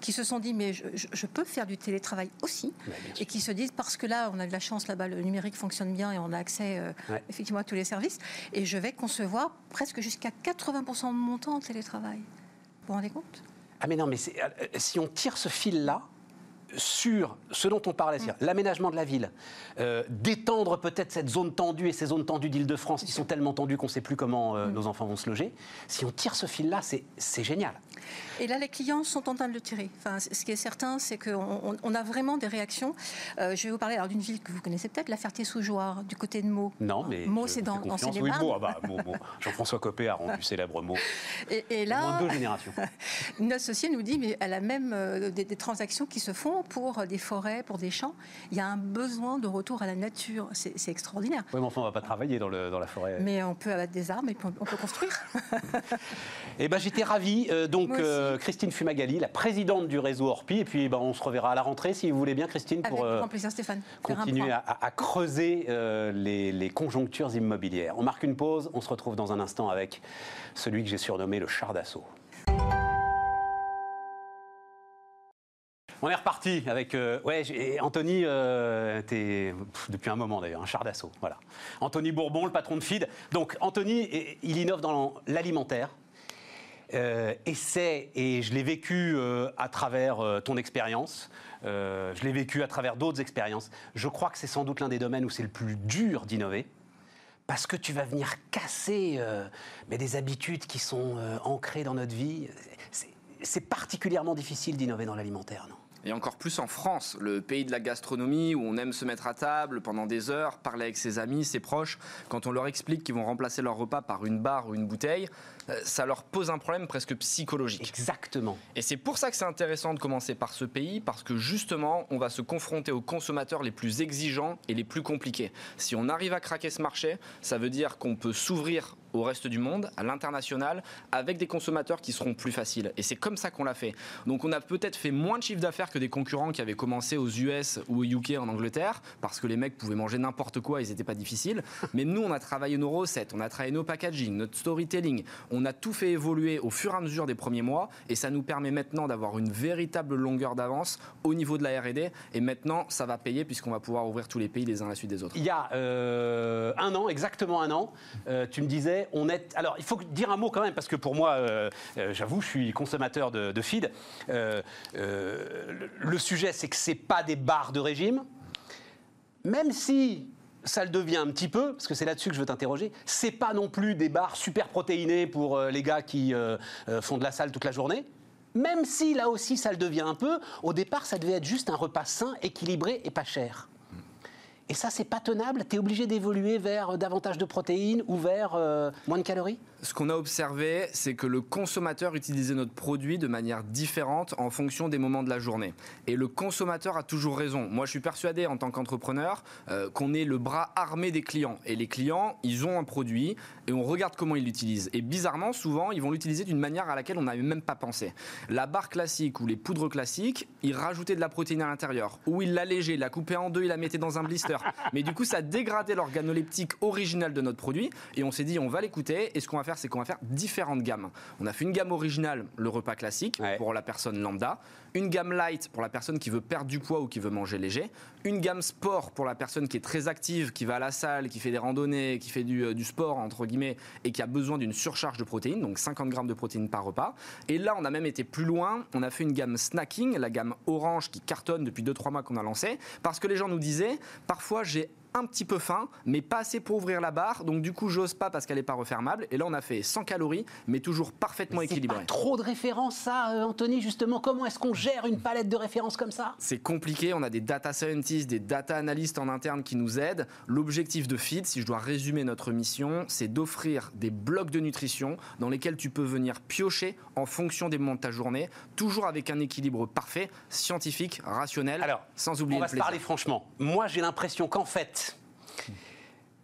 qui se sont dit mais je, peux faire du télétravail aussi, et qui se disent parce que là, on a de la chance là-bas, le numérique fonctionne bien et on a accès euh, effectivement à tous les services, et je vais concevoir presque jusqu'à 80% de mon temps en télétravail. Vous vous rendez compte? Ah mais non, mais euh, si on tire ce fil-là, sur ce dont on parlait, mm. l'aménagement de la ville, euh, d'étendre peut-être cette zone tendue et ces zones tendues d'Île-de-France qui sont tellement tendues qu'on ne sait plus comment euh, mm. nos enfants vont se loger. Si on tire ce fil-là, c'est génial. Et là, les clients sont en train de le tirer. Enfin, ce qui est certain, c'est qu'on on a vraiment des réactions. Euh, je vais vous parler d'une ville que vous connaissez peut-être, la Ferté-sous-Jouarre, du côté de Meaux. Non, mais. Meaux, c'est dans, dans oui, Meaux, ah bah, Jean-François Copé a rendu célèbre Meaux. Et, là. Moins deux générations. Une associée nous dit, mais elle a même des, des transactions qui se font pour des forêts, pour des champs. Il y a un besoin de retour à la nature. C'est extraordinaire. Oui, mais enfin, on ne va pas travailler dans, le, dans, la forêt. Mais on peut abattre des arbres et on peut construire. eh ben, j'étais ravi. Euh, donc, euh, Christine Fumagali, la présidente du réseau Orpi. Et puis, ben, on se reverra à la rentrée, si vous voulez bien, Christine, pour euh, Stéphane. continuer à, creuser les, les conjonctures immobilières. On marque une pause. On se retrouve dans un instant avec celui que j'ai surnommé le char d'assaut. On est reparti avec. Euh, ouais, Anthony, euh, depuis un moment d'ailleurs, un char d'assaut. Voilà. Anthony Bourbon, le patron de FID. Donc, Anthony, il innove dans l'alimentaire. Euh, et c'est, et je l'ai vécu à travers ton expérience, je l'ai vécu à travers d'autres expériences. Je crois que c'est sans doute l'un des domaines où c'est le plus dur d'innover parce que tu vas venir casser mais des habitudes qui sont ancrées dans notre vie. C'est particulièrement difficile d'innover dans l'alimentaire, non? Et encore plus en France, le pays de la gastronomie où on aime se mettre à table pendant des heures, parler avec ses amis, ses proches. Quand on leur explique qu'ils vont remplacer leur repas par une barre ou une bouteille, euh, ça leur pose un problème presque psychologique. Exactement. Et c'est pour ça que c'est intéressant de commencer par ce pays, parce que justement, on va se confronter aux consommateurs les plus exigeants et les plus compliqués. Si on arrive à craquer ce marché, ça veut dire qu'on peut s'ouvrir au reste du monde, à l'international, avec des consommateurs qui seront plus faciles. Et c'est comme ça qu'on l'a fait. Donc on a peut-être fait moins de chiffre d'affaires que des concurrents qui avaient commencé aux US ou au UK en Angleterre, parce que les mecs pouvaient manger n'importe quoi, ils n'étaient pas difficiles. Mais nous, on a travaillé nos recettes, on a travaillé nos packaging, notre storytelling, on a tout fait évoluer au fur et à mesure des premiers mois, et ça nous permet maintenant d'avoir une véritable longueur d'avance au niveau de la R&D. Et maintenant, ça va payer puisqu'on va pouvoir ouvrir tous les pays les uns à la suite des autres. Il y a euh, un an, exactement un an, euh, tu me disais Alors, il faut dire un mot quand même, parce que pour moi, euh, euh, j'avoue, je suis consommateur de, feed. Euh, le sujet, c'est que ce pas des barres de régime, même si ça le devient un petit peu, parce que c'est là-dessus que je veux t'interroger. C'est pas non plus des barres super protéinées pour les gars qui font de la salle toute la journée. Même si là aussi ça le devient un peu, au départ ça devait être juste un repas sain, équilibré et pas cher. Et ça, c'est pas tenable? Tu es obligé d'évoluer vers davantage de protéines ou vers euh, moins de calories? Ce qu'on a observé, c'est que le consommateur utilisait notre produit de manière différente en fonction des moments de la journée. Et le consommateur a toujours raison. Moi, je suis persuadé, en tant qu'entrepreneur, euh, qu'on est le bras armé des clients. Et les clients, ils ont un produit et on regarde comment ils l'utilisent. Et bizarrement, souvent, ils vont l'utiliser d'une manière à laquelle on n'avait même pas pensé. La barre classique ou les poudres classiques, ils rajoutaient de la protéine à l'intérieur. Ou ils l'allégeaient, la coupaient en deux, ils la mettaient dans un blister. Mais du coup, ça dégradait l'organoleptique original de notre produit. Et on s'est dit, on va l'écouter. Et ce qu'on va faire, c'est qu'on va faire différentes gammes. On a fait une gamme originale, le repas classique, pour la personne lambda. Une gamme light pour la personne qui veut perdre du poids ou qui veut manger léger. Une gamme sport pour la personne qui est très active, qui va à la salle, qui fait des randonnées, qui fait du, euh, du sport, entre guillemets, et qui a besoin d'une surcharge de protéines, donc 50 grammes de protéines par repas. Et là, on a même été plus loin. On a fait une gamme snacking, la gamme orange qui cartonne depuis 2-3 mois qu'on a lancé, parce que les gens nous disaient, parfois j'ai un petit peu faim, mais pas assez pour ouvrir la barre. Donc du coup, j'ose pas parce qu'elle n'est pas refermable. Et là, on a fait 100 calories, mais toujours parfaitement équilibré. Pas trop de références, ça, euh, Anthony. Justement, comment est-ce qu'on gère une palette de références comme ça? C'est compliqué. On a des data scientists, des data analystes en interne qui nous aident. L'objectif de Feed, si je dois résumer notre mission, c'est d'offrir des blocs de nutrition dans lesquels tu peux venir piocher en fonction des moments de ta journée, toujours avec un équilibre parfait, scientifique, rationnel, Alors, sans oublier on va se parler franchement. Moi, j'ai l'impression qu'en fait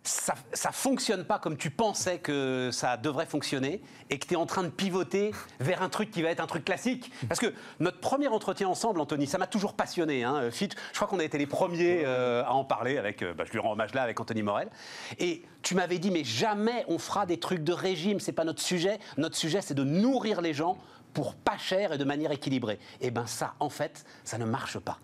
ça, ça fonctionne pas comme tu pensais que ça devrait fonctionner et que tu es en train de pivoter vers un truc qui va être un truc classique. Parce que notre premier entretien ensemble, Anthony, ça m'a toujours passionné. Hein, Fit, je crois qu'on a été les premiers euh, à en parler avec, euh, bah, je lui rends hommage là, avec Anthony Morel. Et tu m'avais dit, mais jamais on fera des trucs de régime, c'est pas notre sujet. Notre sujet, c'est de nourrir les gens pour pas cher et de manière équilibrée. Et eh bien ça, en fait, ça ne marche pas.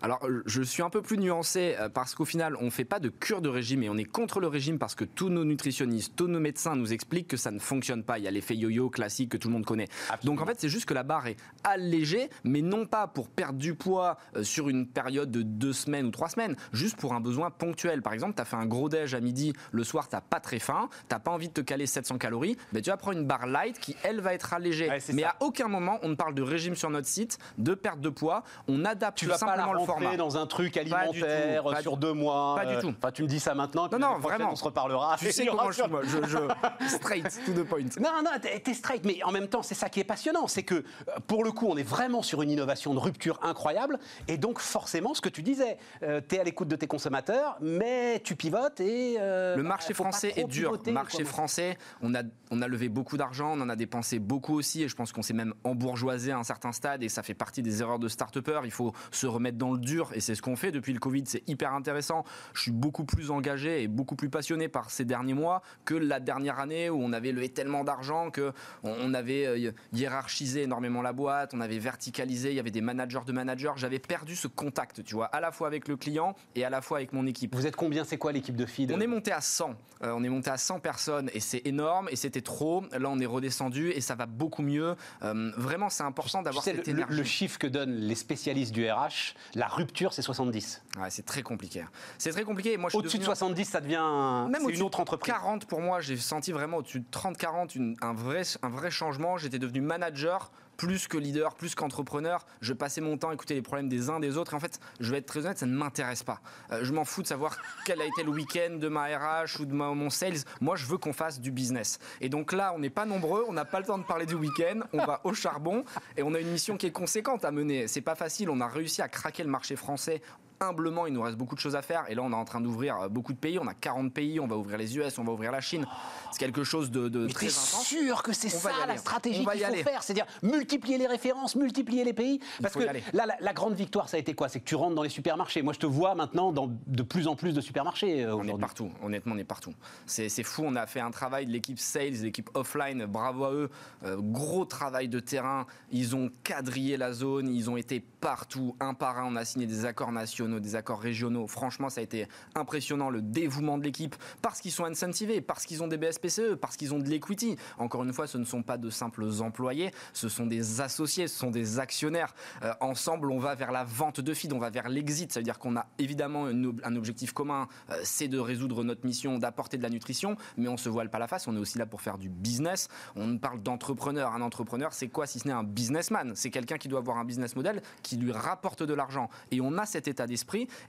Alors, je suis un peu plus nuancé euh, parce qu'au final, on ne fait pas de cure de régime et on est contre le régime parce que tous nos nutritionnistes, tous nos médecins nous expliquent que ça ne fonctionne pas. Il y a l'effet yo-yo classique que tout le monde connaît. Donc en fait, c'est juste que la barre est allégée, mais non pas pour perdre du poids euh, sur une période de deux semaines ou trois semaines, juste pour un besoin ponctuel. Par exemple, tu as fait un gros déj à midi, le soir, tu pas très faim, tu pas envie de te caler 700 calories, mais tu vas prendre une barre light qui, elle, va être allégée. mais à aucun moment on ne parle de régime sur notre site, de perte de poids. On adapte tu vas simplement pas le format. dans un truc alimentaire sur deux mois. Pas du tout. Enfin, tu me dis ça maintenant. Non, non, vraiment. On se reparlera. Tu sais comment je suis, moi. Je, straight to the point. Non, non, t'es straight. Mais en même temps, c'est ça qui est passionnant. C'est que, euh, pour le coup, on est vraiment sur une innovation de rupture incroyable. Et donc, forcément, ce que tu disais, euh, tu es à l'écoute de tes consommateurs, mais tu pivotes et. Euh, le marché français est dur. Le marché français, on a, on a levé beaucoup d'argent, on en a dépensé beaucoup aussi. Et je pense qu'on s'est même embourgeoisé à un certain stade et ça fait partie des erreurs de start-upper. Il faut se remettre dans le dur et c'est ce qu'on fait depuis le Covid. C'est hyper intéressant. Je suis beaucoup plus engagé et beaucoup plus passionné par ces derniers mois que la dernière année où on avait levé tellement d'argent que on avait euh, hiérarchisé énormément la boîte, on avait verticalisé, il y avait des managers de managers. J'avais perdu ce contact, tu vois, à la fois avec le client et à la fois avec mon équipe. Vous êtes combien? C'est quoi l'équipe de feed? On est monté à 100. Euh, on est monté à 100 personnes et c'est énorme et c'était trop. Là, on est redescendu et ça va beaucoup mieux. Euh, vraiment, c'est important d'avoir cette le, énergie. Le chiffre que donnent les spécialistes du RH, la rupture, c'est 70. Ouais, c'est très compliqué. C'est très compliqué. Au-dessus de 70, ça devient Même une autre entreprise. 40 pour moi, j'ai senti vraiment au-dessus de 30-40 un vrai, un vrai changement. J'étais devenu manager plus que leader, plus qu'entrepreneur, je passais mon temps à écouter les problèmes des uns des autres. Et en fait, je vais être très honnête, ça ne m'intéresse pas. Euh, je m'en fous de savoir quel a été le week-end de ma RH ou de mon sales. Moi, je veux qu'on fasse du business. Et donc là, on n'est pas nombreux, on n'a pas le temps de parler du week-end, on va au charbon et on a une mission qui est conséquente à mener. C'est pas facile, on a réussi à craquer le marché français humblement, il nous reste beaucoup de choses à faire. Et là, on est en train d'ouvrir euh, beaucoup de pays. On a 40 pays. On va ouvrir les US, on va ouvrir la Chine. C'est quelque chose de, de très intense. sûr que c'est ça la stratégie qu'il faut faire. C'est-à-dire multiplier les références, multiplier les pays? Parce que là, la, grande victoire, ça a été quoi? C'est que tu rentres dans les supermarchés. Moi, je te vois maintenant dans de plus en plus de supermarchés. Euh, on est partout. Honnêtement, on est partout. C'est fou. On a fait un travail de l'équipe sales, de l'équipe offline. Bravo à eux. Euh, gros travail de terrain. Ils ont quadrillé la zone. Ils ont été partout, un par un. On a signé des accords nationaux des accords régionaux. Franchement, ça a été impressionnant le dévouement de l'équipe parce qu'ils sont incentivés, parce qu'ils ont des BSPCE, parce qu'ils ont de l'equity. Encore une fois, ce ne sont pas de simples employés, ce sont des associés, ce sont des actionnaires. Euh, ensemble, on va vers la vente de feed, on va vers l'exit. Ça veut dire qu'on a évidemment un objectif commun, euh, c'est de résoudre notre mission, d'apporter de la nutrition, mais on se voile pas la face. On est aussi là pour faire du business. On parle d'entrepreneur. Un entrepreneur, c'est quoi si ce n'est un businessman? C'est quelqu'un qui doit avoir un business model qui lui rapporte de l'argent. Et on a cet état d'esprit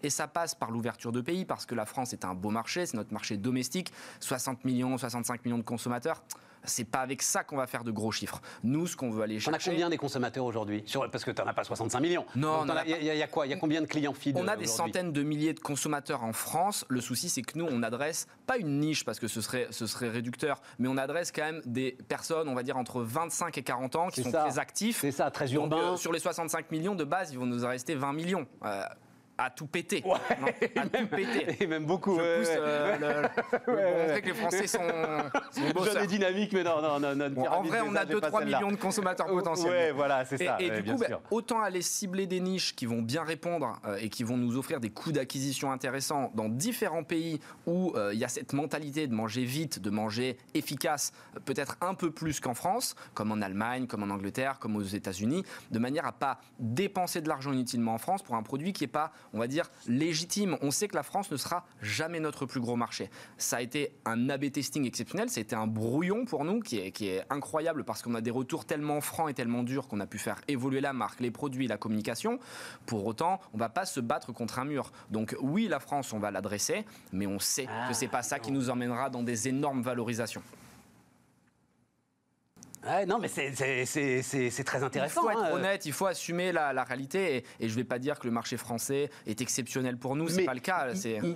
et ça passe par l'ouverture de pays parce que la France est un beau marché, c'est notre marché domestique, 60 millions, 65 millions de consommateurs c'est pas avec ça qu'on va faire de gros chiffres. Nous, ce qu'on veut aller chercher. On a combien des consommateurs aujourd'hui Parce que tu n'en as pas 65 millions. Non, il y, a quoi Il y a combien de clients fidèles On a des centaines de milliers de consommateurs en France. Le souci, c'est que nous, on adresse pas une niche parce que ce serait, ce serait réducteur, mais on adresse quand même des personnes, on va dire entre 25 et 40 ans, qui sont très actifs. C'est ça, très urbain. Euh, sur les 65 millions de base, ils vont nous en rester 20 millions. Euh, à tout péter. à tout péter. Et même beaucoup. Je pousse, euh, montrer que les Français sont, sont Jeune et dynamique, mais non, non, non. en vrai, on a 2-3 millions de consommateurs potentiels. Ouais, voilà, c'est ça. Et, du coup, bah, autant aller cibler des niches qui vont bien répondre euh, et qui vont nous offrir des coûts d'acquisition intéressants dans différents pays où euh, il y a cette mentalité de manger vite, de manger efficace, peut-être un peu plus qu'en France, comme en Allemagne, comme en Angleterre, comme aux États-Unis, de manière à pas dépenser de l'argent inutilement en France pour un produit qui n'est pas, on va dire, légitime. On sait que la France ne sera jamais notre plus gros marché. Ça a été un A-B testing exceptionnel, ça a été un brouillon pour nous qui est, qui est incroyable parce qu'on a des retours tellement francs et tellement durs qu'on a pu faire évoluer la marque, les produits, la communication. Pour autant, on ne va pas se battre contre un mur. Donc oui, la France, on va l'adresser, mais on sait que que c'est pas ça qui nous emmènera dans des énormes valorisations non, mais c'est très intéressant. Il faut être hein. honnête, il faut assumer la, réalité. Et, je ne vais pas dire que le marché français est exceptionnel pour nous, ce n'est pas le cas.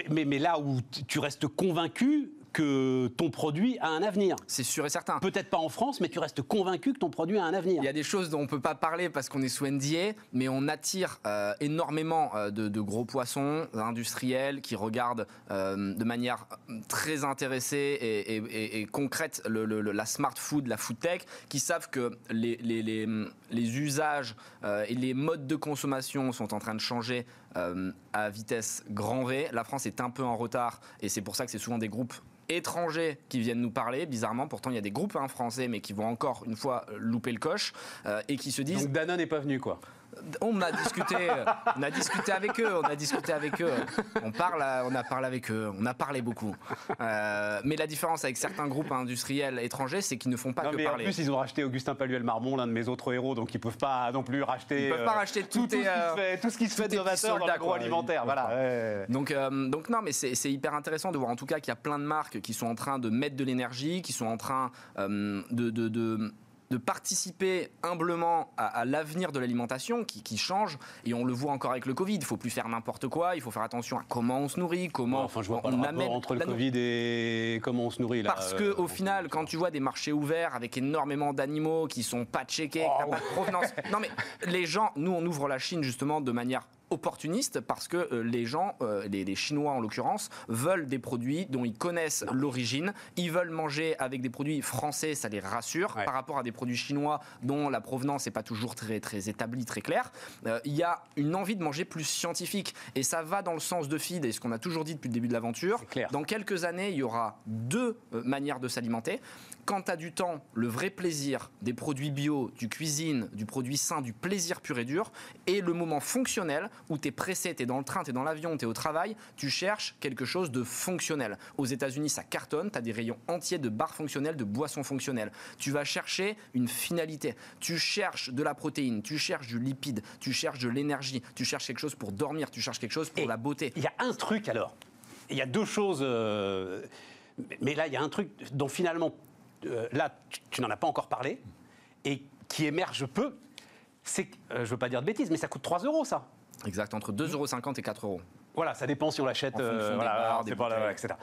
Mais, mais, là où tu restes convaincu que ton produit a un avenir. C'est sûr et certain. Peut-être pas en France, mais tu restes convaincu que ton produit a un avenir. Il y a des choses dont on ne peut pas parler parce qu'on est sous NDA, mais on attire euh, énormément euh, de, gros poissons industriels qui regardent euh, de manière très intéressée et, concrète la smart food, la food tech, qui savent que les, les, les, les usages et les modes de consommation sont en train de changer à vitesse grand V. La France est un peu en retard et c'est pour ça que c'est souvent des groupes étrangers qui viennent nous parler, bizarrement. Pourtant, il y a des groupes hein, français, mais qui vont encore une fois louper le coche euh, et qui se disent. Donc Danone n'est pas venu, quoi. On a discuté, on a discuté avec eux, on a discuté avec eux, on parle, on a parlé avec eux, on a parlé beaucoup. Euh, mais la différence avec certains groupes industriels étrangers, c'est qu'ils ne font pas non, que mais parler. En plus, ils ont racheté Augustin Paluel Marmont, l'un de mes autres héros, donc ils peuvent pas non plus racheter. Ils peuvent pas euh, racheter tout, tout, fait, tout ce qui se fait d'innovateur dans l'agroalimentaire. Voilà. Donc, euh, donc non, mais c'est hyper intéressant de voir en tout cas qu'il y a plein de marques qui sont en train de mettre de l'énergie, qui sont en train de, de, de de participer humblement à, l'avenir de l'alimentation qui, change. Et on le voit encore avec le Covid. Il faut plus faire n'importe quoi. Il faut faire attention à comment on se nourrit, comment enfin, je vois pas on le amène entre le Covid et comment on se nourrit. Là, Parce que au final, quand tu vois des marchés ouverts avec énormément d'animaux qui sont pas checkés, qui n'ont pas de provenance. non mais les gens, nous on ouvre la Chine justement de manière opportuniste parce que euh, les gens, euh, les, Chinois en l'occurrence, veulent des produits dont ils connaissent l'origine. Ils veulent manger avec des produits français, ça les rassure, par rapport à des produits chinois dont la provenance n'est pas toujours très, très établie, très claire. Euh, il y a une envie de manger plus scientifique et ça va dans le sens de feed et ce qu'on a toujours dit depuis le début de l'aventure. Dans quelques années, il y aura deux manières de s'alimenter quand tu as du temps, le vrai plaisir des produits bio, du cuisine, du produit sain, du plaisir pur et dur, et le moment fonctionnel où tu es pressé, tu es dans le train, tu es dans l'avion, tu es au travail, tu cherches quelque chose de fonctionnel. Aux États-Unis, ça cartonne, tu as des rayons entiers de barres fonctionnelles, de boissons fonctionnelles. Tu vas chercher une finalité. Tu cherches de la protéine, tu cherches du lipide, tu cherches de l'énergie, tu cherches quelque chose pour dormir, tu cherches quelque chose pour la beauté. Il y a un truc alors, il y a deux choses. Euh, mais là, il y a un truc dont finalement euh, là, tu, n'en as pas encore parlé, et qui émerge peu, c'est, euh, je ne veux pas dire de bêtises, mais ça coûte 3 euros, ça. Exact, entre 2,50 euros et 4 euros. Voilà, ça dépend si on l'achète, euh, voilà, etc.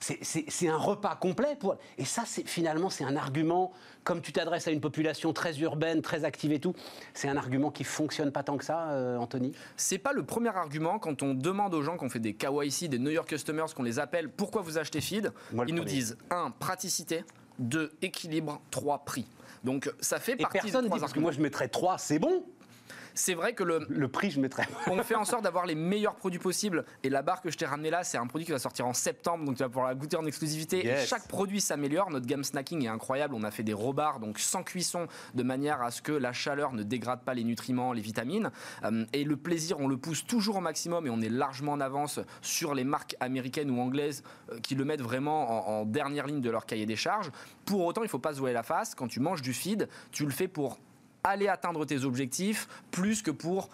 C'est un repas complet. Pour... Et ça, finalement, c'est un argument, comme tu t'adresses à une population très urbaine, très active et tout, c'est un argument qui fonctionne pas tant que ça, Anthony? C'est pas le premier argument quand on demande aux gens qu'on fait des KYC, des New York Customers, qu'on les appelle pourquoi vous achetez Feed? Ils nous disent, un, praticité, de équilibre, trois prix. Donc ça fait Et partie personne dit, parce que moi je mettrais 3, c'est bon c'est vrai que le, le prix, je mettrais. on fait en sorte d'avoir les meilleurs produits possibles. Et la barre que je t'ai ramenée là, c'est un produit qui va sortir en septembre, donc tu vas pouvoir la goûter en exclusivité. Et chaque produit s'améliore. Notre gamme snacking est incroyable. On a fait des robards, donc sans cuisson, de manière à ce que la chaleur ne dégrade pas les nutriments, les vitamines. Euh, et le plaisir, on le pousse toujours au maximum et on est largement en avance sur les marques américaines ou anglaises euh, qui le mettent vraiment en, en dernière ligne de leur cahier des charges. Pour autant, il ne faut pas se voiler la face. Quand tu manges du feed, tu le fais pour aller atteindre tes objectifs plus que pour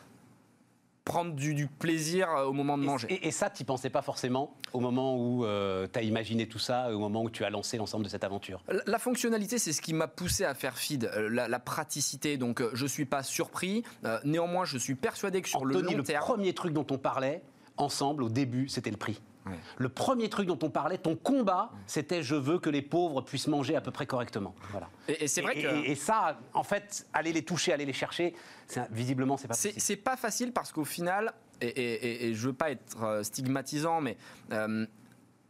prendre du, plaisir euh, au moment de manger. Et, ça, tu n'y pensais pas forcément au moment où euh, tu as imaginé tout ça, au moment où tu as lancé l'ensemble de cette aventure? La, fonctionnalité, c'est ce qui m'a poussé à faire feed, euh, la, praticité. Donc, je ne suis pas surpris. néanmoins, je suis persuadé que sur le long terme... le premier truc dont on parlait ensemble au début, c'était le prix. Le premier truc dont on parlait, ton combat, c'était je veux que les pauvres puissent manger à peu près correctement. Voilà. Et, c'est vrai que... et, ça, en fait, aller les toucher, aller les chercher, visiblement, c'est pas facile. C'est pas facile parce qu'au final, et, et, je veux pas être stigmatisant, mais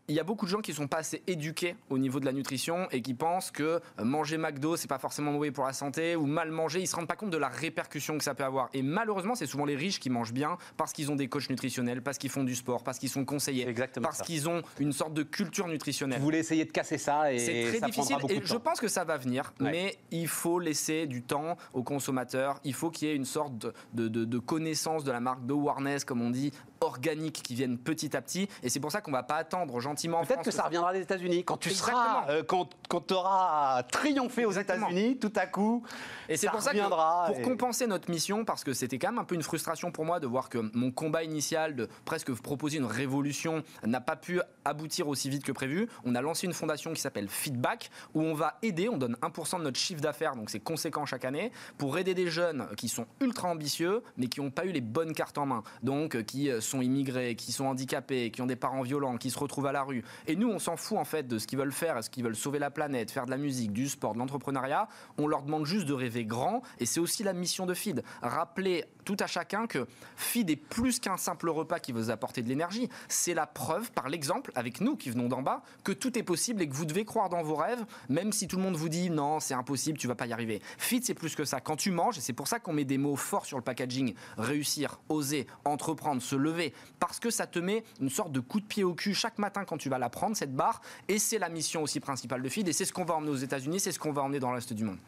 il y a beaucoup de gens qui ne sont pas assez éduqués au niveau de la nutrition et qui pensent que euh, manger McDo, c'est pas forcément mauvais pour la santé, ou mal manger, ils se rendent pas compte de la répercussion que ça peut avoir. Et malheureusement, c'est souvent les riches qui mangent bien parce qu'ils ont des coachs nutritionnels, parce qu'ils font du sport, parce qu'ils sont conseillers, parce qu'ils ont une sorte de culture nutritionnelle. Vous voulez essayer de casser ça et c'est très difficile. Et je pense que ça va venir, mais il faut laisser du temps aux consommateurs. Il faut qu'il y ait une sorte de, de, de connaissance de la marque de Warness, comme on dit, organique qui viennent petit à petit. Et c'est pour ça qu'on va pas attendre gentiment. Peut-être que ça reviendra des États-Unis. Quand tu seras, euh, quand, quand tu auras triomphé aux États-Unis, tout à coup. Et c'est pour ça que pour compenser notre mission, parce que c'était quand même un peu une frustration pour moi de voir que mon combat initial de presque proposer une révolution n'a pas pu aboutir aussi vite que prévu. On a lancé une fondation qui s'appelle Feedback où on va aider, on donne 1% de notre chiffre d'affaires, donc c'est conséquent chaque année, pour aider des jeunes qui sont ultra ambitieux mais qui n'ont pas eu les bonnes cartes en main, donc euh, qui sont immigrés, qui sont handicapés, qui ont des parents violents, qui se retrouvent à la rue. Et nous, on s'en fout en fait de ce qu'ils veulent faire, est-ce qu'ils veulent sauver la planète, faire de la musique, du sport, de l'entrepreneuriat? On leur demande juste de rêver grand. Et c'est aussi la mission de FID. Rappeler tout à chacun que FID est plus qu'un simple repas qui vous apporter de l'énergie. C'est la preuve, par l'exemple, avec nous qui venons d'en bas, que tout est possible et que vous devez croire dans vos rêves, même si tout le monde vous dit non, c'est impossible, tu vas pas y arriver. FID, c'est plus que ça. Quand tu manges, et c'est pour ça qu'on met des mots forts sur le packaging, réussir, oser, entreprendre, se lever, parce que ça te met une sorte de coup de pied au cul chaque matin quand tu vas la prendre, cette barre. Et c'est la mission aussi principale de FID. Et c'est ce qu'on va emmener aux États-Unis, c'est ce qu'on va emmener dans le reste du monde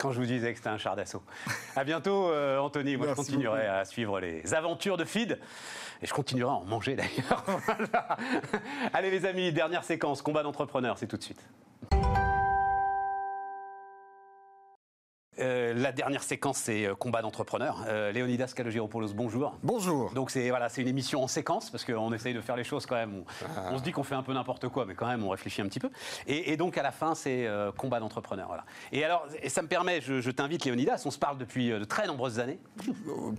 quand je vous disais que c'était un char d'assaut. À bientôt, euh, Anthony. Moi, je continuerai à suivre les aventures de FID. Et je continuerai à en manger d'ailleurs. Allez, les amis, dernière séquence combat d'entrepreneurs, c'est tout de suite. Euh, la dernière séquence, c'est euh, combat d'entrepreneurs. Euh, Léonidas Kalogiropoulos, bonjour. Bonjour. Donc c'est voilà, c'est une émission en séquence parce qu'on essaye de faire les choses quand même. On, se dit qu'on fait un peu n'importe quoi, mais quand même on réfléchit un petit peu. Et, donc à la fin, c'est combat d'entrepreneurs. Voilà. Et alors, et ça me permet, je, t'invite Léonidas, on se parle depuis de très nombreuses années.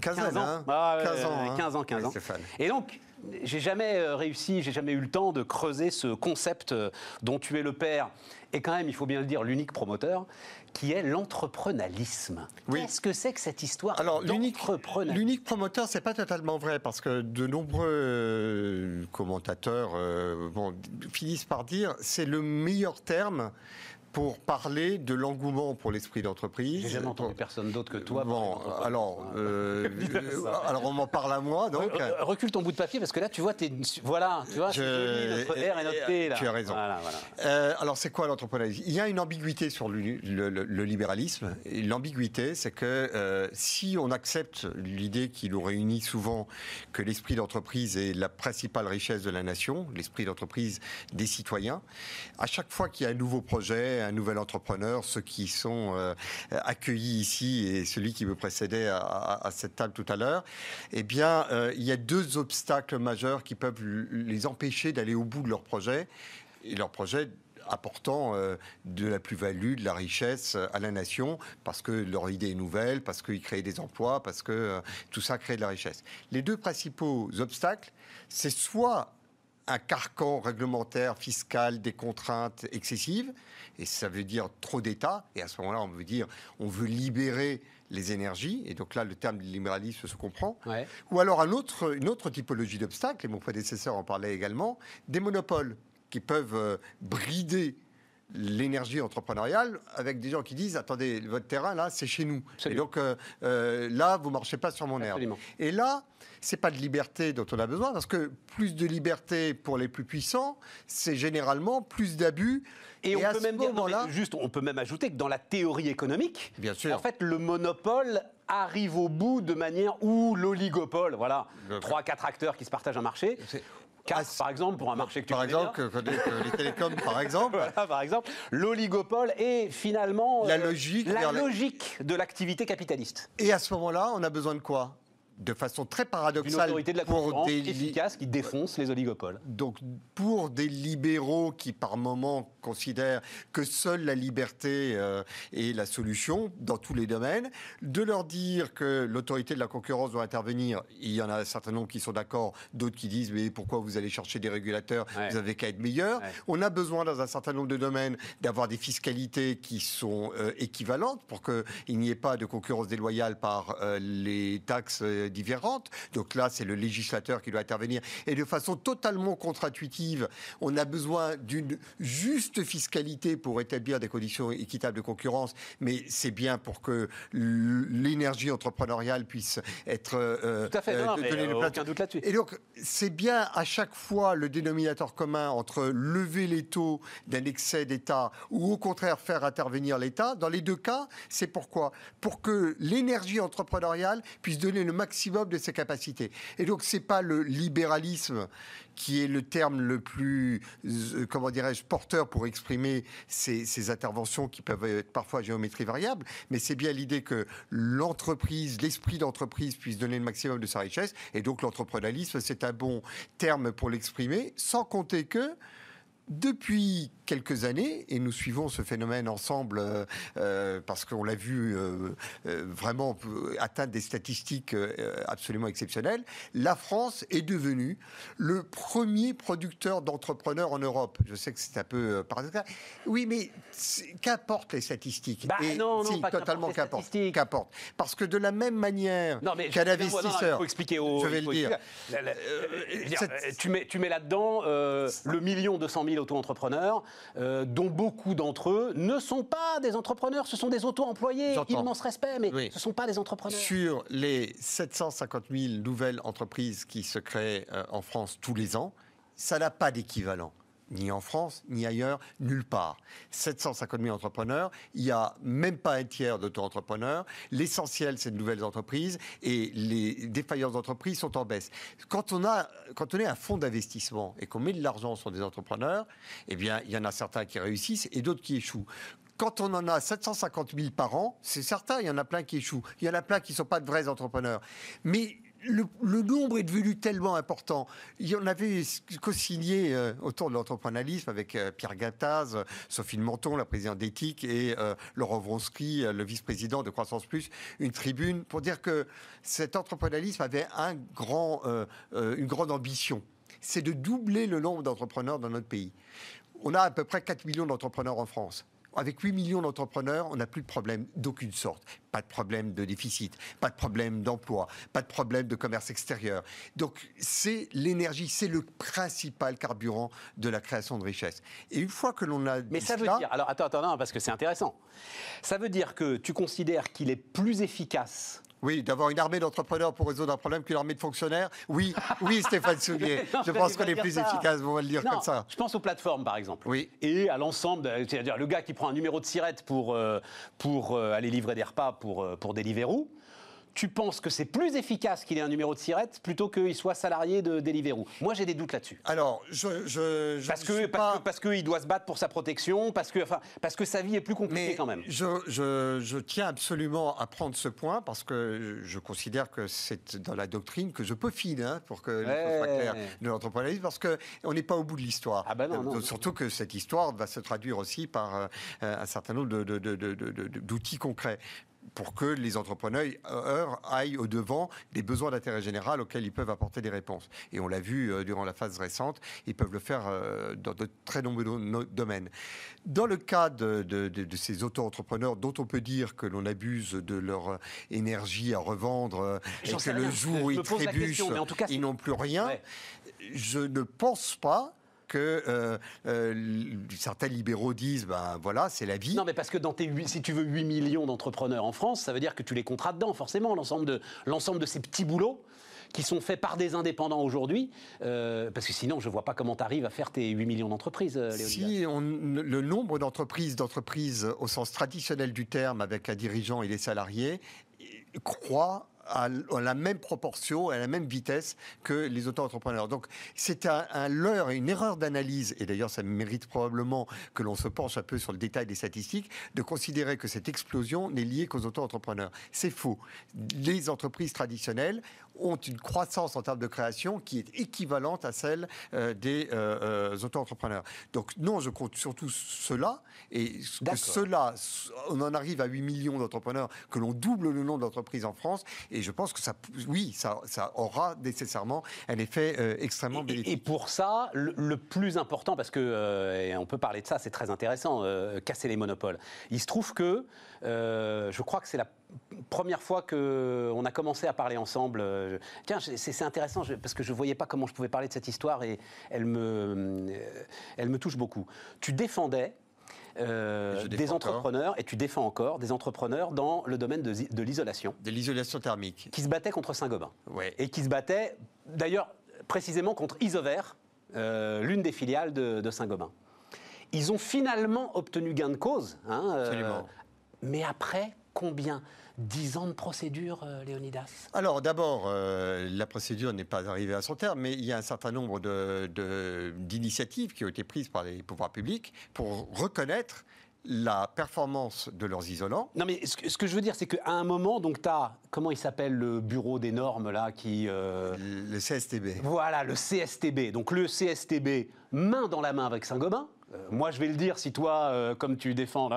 15, ans. 15 ans, 15 ans, 15 ans. Et donc, j'ai jamais réussi, j'ai jamais eu le temps de creuser ce concept dont tu es le père et quand même, il faut bien le dire, l'unique promoteur, qui est l'entrepreneurialisme. Qu'est-ce que c'est que cette histoire Alors, l'unique promoteur, c'est pas totalement vrai, parce que de nombreux euh, commentateurs euh, finissent par dire c'est le meilleur terme pour parler de l'engouement pour l'esprit d'entreprise. J'ai jamais entendu personne d'autre que toi. Bon, alors, euh, alors on m'en parle à moi. Donc. recule ton bout de papier parce que là, tu vois, es, voilà, tu vois, Je... notre R et notre T. Là. Tu as raison. Euh, alors, c'est quoi l'entrepreneuriat? Il y a une ambiguïté sur le, le, libéralisme. L'ambiguïté, c'est que euh, si on accepte l'idée qui nous réunit souvent que l'esprit d'entreprise est la principale richesse de la nation, l'esprit d'entreprise des citoyens, à chaque fois qu'il y a un nouveau projet, un nouvel entrepreneur, ceux qui sont euh, accueillis ici et celui qui me précédait à, cette table tout à l'heure, eh bien, euh, il y a deux obstacles majeurs qui peuvent les empêcher d'aller au bout de leur projet. Et leur projet apportant euh, de la plus-value, de la richesse à la nation, parce que leur idée est nouvelle, parce qu'ils créent des emplois, parce que tout ça crée de la richesse. Les deux principaux obstacles, c'est soit un carcan réglementaire, fiscal, des contraintes excessives, et ça veut dire trop d'État, et à ce moment-là, on veut dire, on veut libérer les énergies, et donc là, le terme de libéralisme se comprend. Ou alors un autre, une autre typologie d'obstacles, et mon prédécesseur en parlait également, des monopoles qui peuvent euh, brider l'énergie entrepreneuriale avec des gens qui disent attendez votre terrain là c'est chez nous. Et donc euh, euh, là vous marchez pas sur mon herbe et là c'est pas de liberté dont on a besoin parce que plus de liberté pour les plus puissants c'est généralement plus d'abus. Et, on peut même dire, juste on peut même ajouter que dans la théorie économique bien sûr. en fait le monopole arrive au bout de manière où l'oligopole voilà trois quatre acteurs qui se partagent un marché ah, par exemple, pour un marché que tu Par exemple, les télécoms, par exemple. voilà, par exemple. L'oligopole est finalement la euh, logique, la logique de l'activité capitaliste. Et à ce moment-là, on a besoin de quoi? De façon très paradoxale. Une autorité de la pour des efficace qui défonce les oligopoles. Donc, pour des libéraux qui, par moment, considèrent que seule la liberté euh, est la solution dans tous les domaines, de leur dire que l'autorité de la concurrence doit intervenir. Il y en a un certain nombre qui sont d'accord, d'autres qui disent mais pourquoi vous allez chercher des régulateurs Vous avez qu'à être meilleurs. On a besoin dans un certain nombre de domaines d'avoir des fiscalités qui sont euh, équivalentes pour qu'il n'y ait pas de concurrence déloyale par euh, les taxes différentes. Donc là, c'est le législateur qui doit intervenir. Et de façon totalement contre-intuitive, on a besoin d'une juste fiscalité pour établir des conditions équitables de concurrence, mais c'est bien pour que l'énergie entrepreneuriale puisse être euh, Tout à fait, non, euh, aucun doute là-dessus. Et donc, c'est bien à chaque fois le dénominateur commun entre lever les taux d'un excès d'État ou au contraire faire intervenir l'État. Dans les deux cas, c'est pourquoi? Pour que l'énergie entrepreneuriale puisse donner le maximum de ses capacités. Et donc, c'est pas le libéralisme qui est le terme le plus, euh, comment dirais-je, porteur pour exprimer ces, interventions qui peuvent être parfois géométrie variable, mais c'est bien l'idée que l'entreprise, l'esprit d'entreprise puisse donner le maximum de sa richesse, et donc l'entrepreneurialisme, c'est un bon terme pour l'exprimer, sans compter que depuis quelques années, et nous suivons ce phénomène ensemble euh, euh, parce qu'on l'a vu euh, vraiment atteindre des statistiques absolument exceptionnelles, la France est devenue le premier producteur d'entrepreneurs en Europe. Je sais que c'est un peu paradoxal. Oui, mais qu'importe les statistiques? Bah, Non, non, pas totalement qu'importe. Qu'importe. Parce que de la même manière qu'un investisseur... Il faut expliquer au... Je vais le dire. Tu mets, tu mets là-dedans le million deux cent mille auto-entrepreneurs euh, dont beaucoup d'entre eux ne sont pas des entrepreneurs, ce sont des auto-employés. Immense respect, mais ce ne sont pas des entrepreneurs. Sur les 750 000 nouvelles entreprises qui se créent euh, en France tous les ans, ça n'a pas d'équivalent ni en France, ni ailleurs, nulle part. 750 000 entrepreneurs, il n'y a même pas un tiers d'auto-entrepreneurs. L'essentiel, c'est de nouvelles entreprises et les défaillances d'entreprises sont en baisse. Quand on, a, quand on est un fonds d'investissement et qu'on met de l'argent sur des entrepreneurs, eh bien, il y en a certains qui réussissent et d'autres qui échouent quand on en a 750 000 par an, c'est certain, il y en a plein qui échouent. Il y en a plein qui ne sont pas de vrais entrepreneurs. Mais le, nombre est devenu tellement important. Il y en avait co-signé euh, autour de l'entrepreneurialisme avec euh, Pierre Gattaz, Sophie Menton, la présidente d'éthique, et euh, Laurent Vronsky, le vice-président de Croissance Plus, une tribune pour dire que cet entrepreneurialisme avait un grand, une grande ambition. C'est de doubler le nombre d'entrepreneurs dans notre pays. On a à peu près 4 millions d'entrepreneurs en France. Avec 8 millions d'entrepreneurs, on n'a plus de problème d'aucune sorte. Pas de problème de déficit, pas de problème d'emploi, pas de problème de commerce extérieur. Donc c'est l'énergie, c'est le principal carburant de la création de richesse. Et une fois que l'on a... Mais ça veut dire... Alors attends, attends, non, parce que c'est intéressant. Ça veut dire que tu considères qu'il est plus efficace oui, d'avoir une armée d'entrepreneurs pour résoudre un problème qu'une armée de fonctionnaires. Oui, oui, Stéphane Soulier. je pense qu'on est plus efficace, on va le dire comme ça. Je pense aux plateformes, par exemple. Oui. Et à l'ensemble, c'est-à-dire le gars qui prend un numéro de sirette pour, euh, pour euh, aller livrer des repas pour, euh, pour Deliveroo tu penses que c'est plus efficace qu'il ait un numéro de sirette plutôt qu'il soit salarié de Deliveroo? Moi, j'ai des doutes là-dessus. Alors, je, je, parce que parce, que parce qu'il doit se battre pour sa protection, parce que enfin parce que sa vie est plus compliquée quand même. Je, je, tiens absolument à prendre ce point parce que je considère que c'est dans la doctrine que je peaufine hein, pour que ouais. soit clair de l'entrepreneuriat parce que on n'est pas au bout de l'histoire. Ah ben non, euh, Surtout que cette histoire va se traduire aussi par euh, un certain nombre d'outils concrets pour que les entrepreneurs aillent au-devant des besoins d'intérêt général auxquels ils peuvent apporter des réponses. Et on l'a vu euh, durant la phase récente, ils peuvent le faire euh, dans de très nombreux domaines. Dans le cas de, ces auto-entrepreneurs dont on peut dire que l'on abuse de leur énergie à revendre euh, et que le jour où ils trébuchent, ils n'ont plus rien, je ne pense pas que euh, euh, certains libéraux disent, ben voilà, c'est la vie. Non, mais parce que dans tes si tu veux 8 millions d'entrepreneurs en France, ça veut dire que tu les compteras dedans, forcément, l'ensemble de, l'ensemble de ces petits boulots qui sont faits par des indépendants aujourd'hui, euh, parce que sinon, je ne vois pas comment tu arrives à faire tes 8 millions d'entreprises, Si on, le nombre d'entreprises, d'entreprises au sens traditionnel du terme, avec un dirigeant et les salariés, croît à, la même proportion, à la même vitesse que les auto-entrepreneurs. Donc c'est un, leurre et une erreur d'analyse, et d'ailleurs ça mérite probablement que l'on se penche un peu sur le détail des statistiques, de considérer que cette explosion n'est liée qu'aux auto-entrepreneurs. C'est faux. Les entreprises traditionnelles ont une croissance en termes de création qui est équivalente à celle euh, des euh, euh, auto-entrepreneurs. Donc non, je compte surtout cela, et que cela, on en arrive à 8 millions d'entrepreneurs, que l'on double le nombre d'entreprises en France, Et je pense que ça, oui, ça, ça aura nécessairement un effet euh, extrêmement bénéfique. Et, pour ça, le, plus important, parce que euh, on peut parler de ça, c'est très intéressant, casser les monopoles. Il se trouve que je crois que c'est la première fois qu'on a commencé à parler ensemble. tiens, c'est intéressant parce que je ne voyais pas comment je pouvais parler de cette histoire et elle me, elle me touche beaucoup. Tu défendais euh, des entrepreneurs, et tu défends encore des entrepreneurs dans le domaine de, l'isolation. De l'isolation thermique. Qui se battaient contre Saint-Gobain. Et qui se battaient, d'ailleurs, précisément contre Isover, euh, l'une des filiales de, Saint-Gobain. Ils ont finalement obtenu gain de cause. Hein, euh, Absolument. mais après, combien? Dix ans de procédure, euh, Léonidas? Alors d'abord, euh, la procédure n'est pas arrivée à son terme, mais il y a un certain nombre d'initiatives de, qui ont été prises par les pouvoirs publics pour reconnaître la performance de leurs isolants. Non, mais ce que, je veux dire, c'est qu'à un moment, donc tu as, comment il s'appelle le bureau des normes là qui. Euh, le CSTB. Voilà, le CSTB. Donc le CSTB, main dans la main avec Saint-Gobain, moi, je vais le dire, si toi, euh, comme tu défends,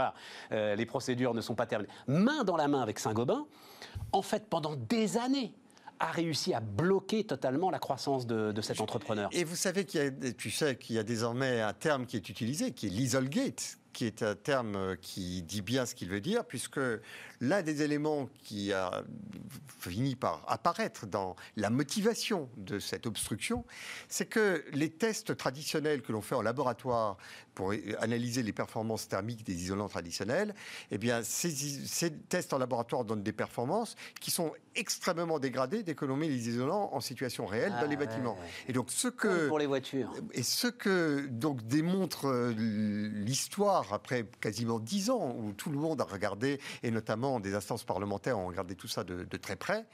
euh, les procédures ne sont pas terminées, main dans la main avec Saint-Gobain, en fait, pendant des années, a réussi à bloquer totalement la croissance de, cet entrepreneur. Et vous savez qu'il y a, tu sais qu'il y a désormais un terme qui est utilisé, qui est l'Isolgate, qui est un terme qui dit bien ce qu'il veut dire, puisque l'un des éléments qui a fini par apparaître dans la motivation de cette obstruction, c'est que les tests traditionnels que l'on fait en laboratoire pour analyser les performances thermiques des isolants traditionnels, eh bien, ces, tests en laboratoire donnent des performances qui sont extrêmement dégradées dès que l'on met les isolants en situation réelle dans les ah, bâtiments. Et donc, ce que pour les voitures. Et ce que donc démontre euh, l'histoire après quasiment dix ans où tout le monde a regardé et notamment des instances parlementaires ont regardé tout ça de, très près,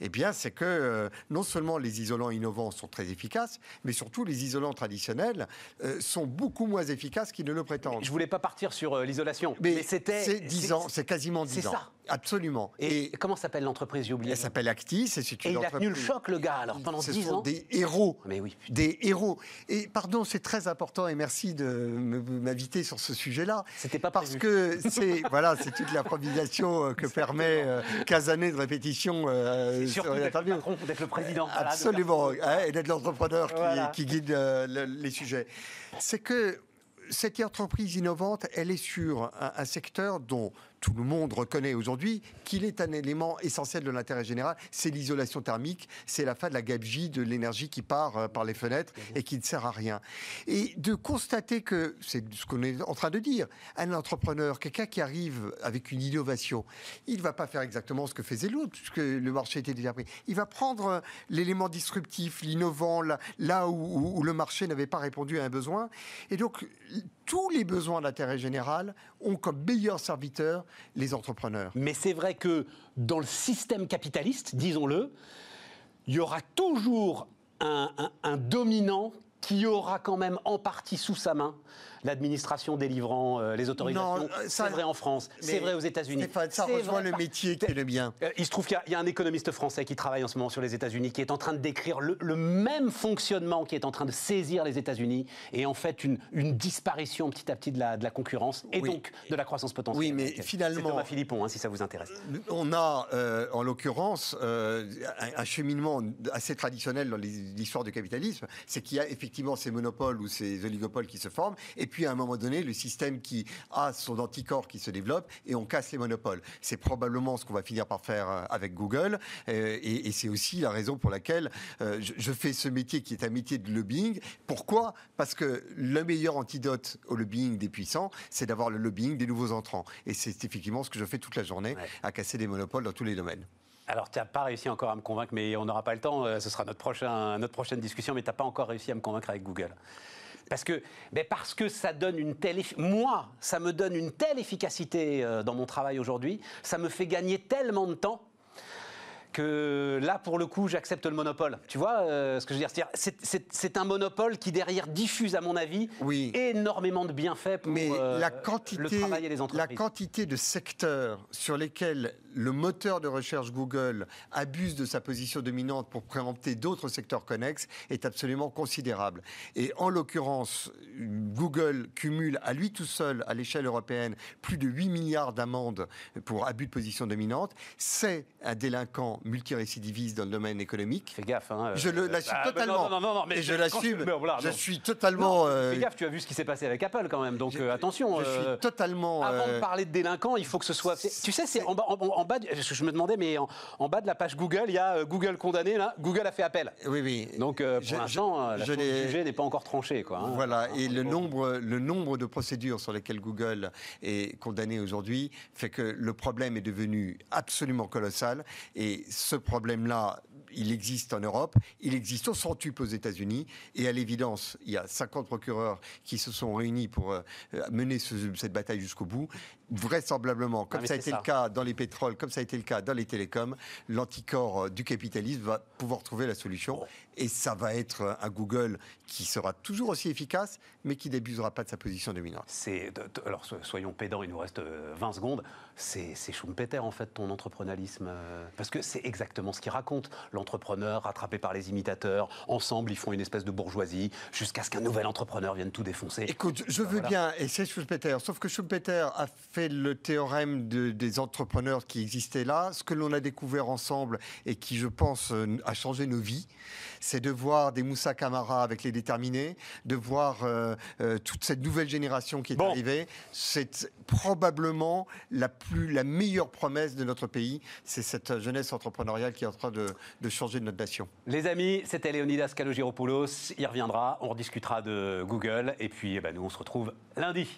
eh bien, c'est que euh, non seulement les isolants innovants sont très efficaces, mais surtout les isolants traditionnels euh, sont beaucoup moins efficaces qu'ils ne le prétendent. Je voulais pas partir sur euh, l'isolation, mais, c'était. C'est 10 ans, c'est quasiment 10 ans. C'est ça. Absolument. Et, comment s'appelle l'entreprise J'ai oublié. Elle s'appelle Actis. Et, et il a tenu le choc, le gars, alors pendant 10 ans. des héros. Mais oui. Des héros. Et pardon, c'est très important et merci de m'inviter sur ce sujet-là. C'était pas parce que c'est voilà, c'est toute l'improvisation que permet 15 euh, années de répétition euh, sur l'interview. D'être le président. Absolument. Hein, et d'être l'entrepreneur qui, guide euh, les sujets. C'est que cette entreprise innovante, elle est sur un secteur dont tout le monde reconnaît aujourd'hui qu'il est un élément essentiel de l'intérêt général, c'est l'isolation thermique, c'est la fin de la gabegie de l'énergie qui part euh, par les fenêtres et qui ne sert à rien. Et de constater que, c'est ce qu'on est en train de dire, un entrepreneur, quelqu'un qui arrive avec une innovation, il ne va pas faire exactement ce que faisait l'autre, puisque le marché était déjà pris. Il va prendre euh, l'élément disruptif, l'innovant, là, où, où le marché n'avait pas répondu à un besoin. Et donc, tous les besoins d'intérêt général ont comme meilleur serviteur les entrepreneurs. Mais c'est vrai que dans le système capitaliste, disons-le, il y aura toujours un, un dominant qui aura quand même en partie sous sa main l'administration délivrant euh, les autorisations. Euh, c'est vrai en France, c'est vrai aux États-Unis. Ça rejoint le métier qui est le bien. Euh, il se trouve qu'il y, a un économiste français qui travaille en ce moment sur les États-Unis, qui est en train de décrire le, même fonctionnement qui est en train de saisir les États-Unis, et en fait une, disparition petit à petit de la, de la concurrence et donc de la croissance potentielle. Oui, mais finalement. C'est Thomas Philippon, hein, si ça vous intéresse. On a, en l'occurrence, un, cheminement assez traditionnel dans l'histoire du capitalisme, c'est qu'il y a effectivement ces monopoles ou ces oligopoles qui se forment, et puis à un moment donné, le système qui a son anticorps qui se développe et on casse les monopoles. C'est probablement ce qu'on va finir par faire euh, avec Google euh, et, c'est aussi la raison pour laquelle euh, je, fais ce métier qui est un métier de lobbying. Pourquoi? Parce que le meilleur antidote au lobbying des puissants, c'est d'avoir le lobbying des nouveaux entrants. Et c'est effectivement ce que je fais toute la journée, à casser des monopoles dans tous les domaines. Alors, tu n'as pas réussi encore à me convaincre, mais on n'aura pas le temps. Ce sera notre, notre prochaine discussion, mais tu n'as pas encore réussi à me convaincre avec Google. Parce que, parce que ça donne une telle, moi, ça me donne une telle efficacité euh, dans mon travail aujourd'hui, ça me fait gagner tellement de temps que là, pour le coup, j'accepte le monopole. Tu vois euh, ce que je veux dire C'est un monopole qui, derrière, diffuse, à mon avis, énormément de bienfaits pour Mais euh, la quantité, le travail et les entreprises. La quantité de secteurs sur lesquels le moteur de recherche Google abuse de sa position dominante pour préempter d'autres secteurs connexes est absolument considérable. Et en l'occurrence, Google cumule à lui tout seul, à l'échelle européenne, plus de 8 milliards d'amendes pour abus de position dominante. C'est un délinquant multirécidiviste dans le domaine économique. Fais gaffe. Hein, je l'assume ah, totalement. Non, non, non, mais et je l'assume. Je, suis totalement. Fais gaffe, tu as vu ce qui s'est passé avec Apple quand même. Donc attention. Je suis totalement. Avant de parler de délinquants, il faut que ce soit. Tu sais, c'est en, bas. je me demandais, mais en, bas de la page Google, il y a Google condamné. Là, Google a fait appel. Oui, oui. Donc pour l'instant, la sujet n'est pas encore tranchée, quoi. Hein. Voilà. Et le nombre, le nombre de procédures sur lesquelles Google est condamné aujourd'hui fait que le problème est devenu absolument colossal. Et ce problème-là, il existe en Europe, il existe au centuple aux États-Unis, et à l'évidence, il y a 50 procureurs qui se sont réunis pour euh, mener cette bataille jusqu'au bout. Vraisemblablement, comme ça a été le cas dans les pétroles, comme ça a été le cas dans les télécoms, l'anticorps euh, du capitalisme va pouvoir trouver la solution. Et ça va être un Google qui sera toujours aussi efficace, mais qui n'abusera pas de sa position dominante. C'est, alors soyons pédants, il nous reste 20 euh, secondes. C'est, c'est Schumpeter en fait ton entrepreneurialisme, euh, parce que c'est exactement ce qu'il raconte. L'entrepreneur rattrapé par les imitateurs, ensemble ils font une espèce de bourgeoisie jusqu'à ce qu'un nouvel entrepreneur vienne tout défoncer. Écoute, je veux bien, et c'est Schumpeter, sauf que Schumpeter a fait le théorème des entrepreneurs qui existaient là. Ce que l'on a découvert ensemble et qui, je pense, euh, a changé nos vies, c'est de voir des Moussa Camara avec les déterminés, de voir euh, euh, toute cette nouvelle génération qui est arrivée. C'est probablement la, plus, la meilleure promesse de notre pays. C'est cette jeunesse entrepreneuriale qui est en train de, changer notre nation. Les amis, c'était Leonidas Kalogiropoulos. Il reviendra, on rediscutera de Google. Et puis, eh ben, nous, on se retrouve lundi.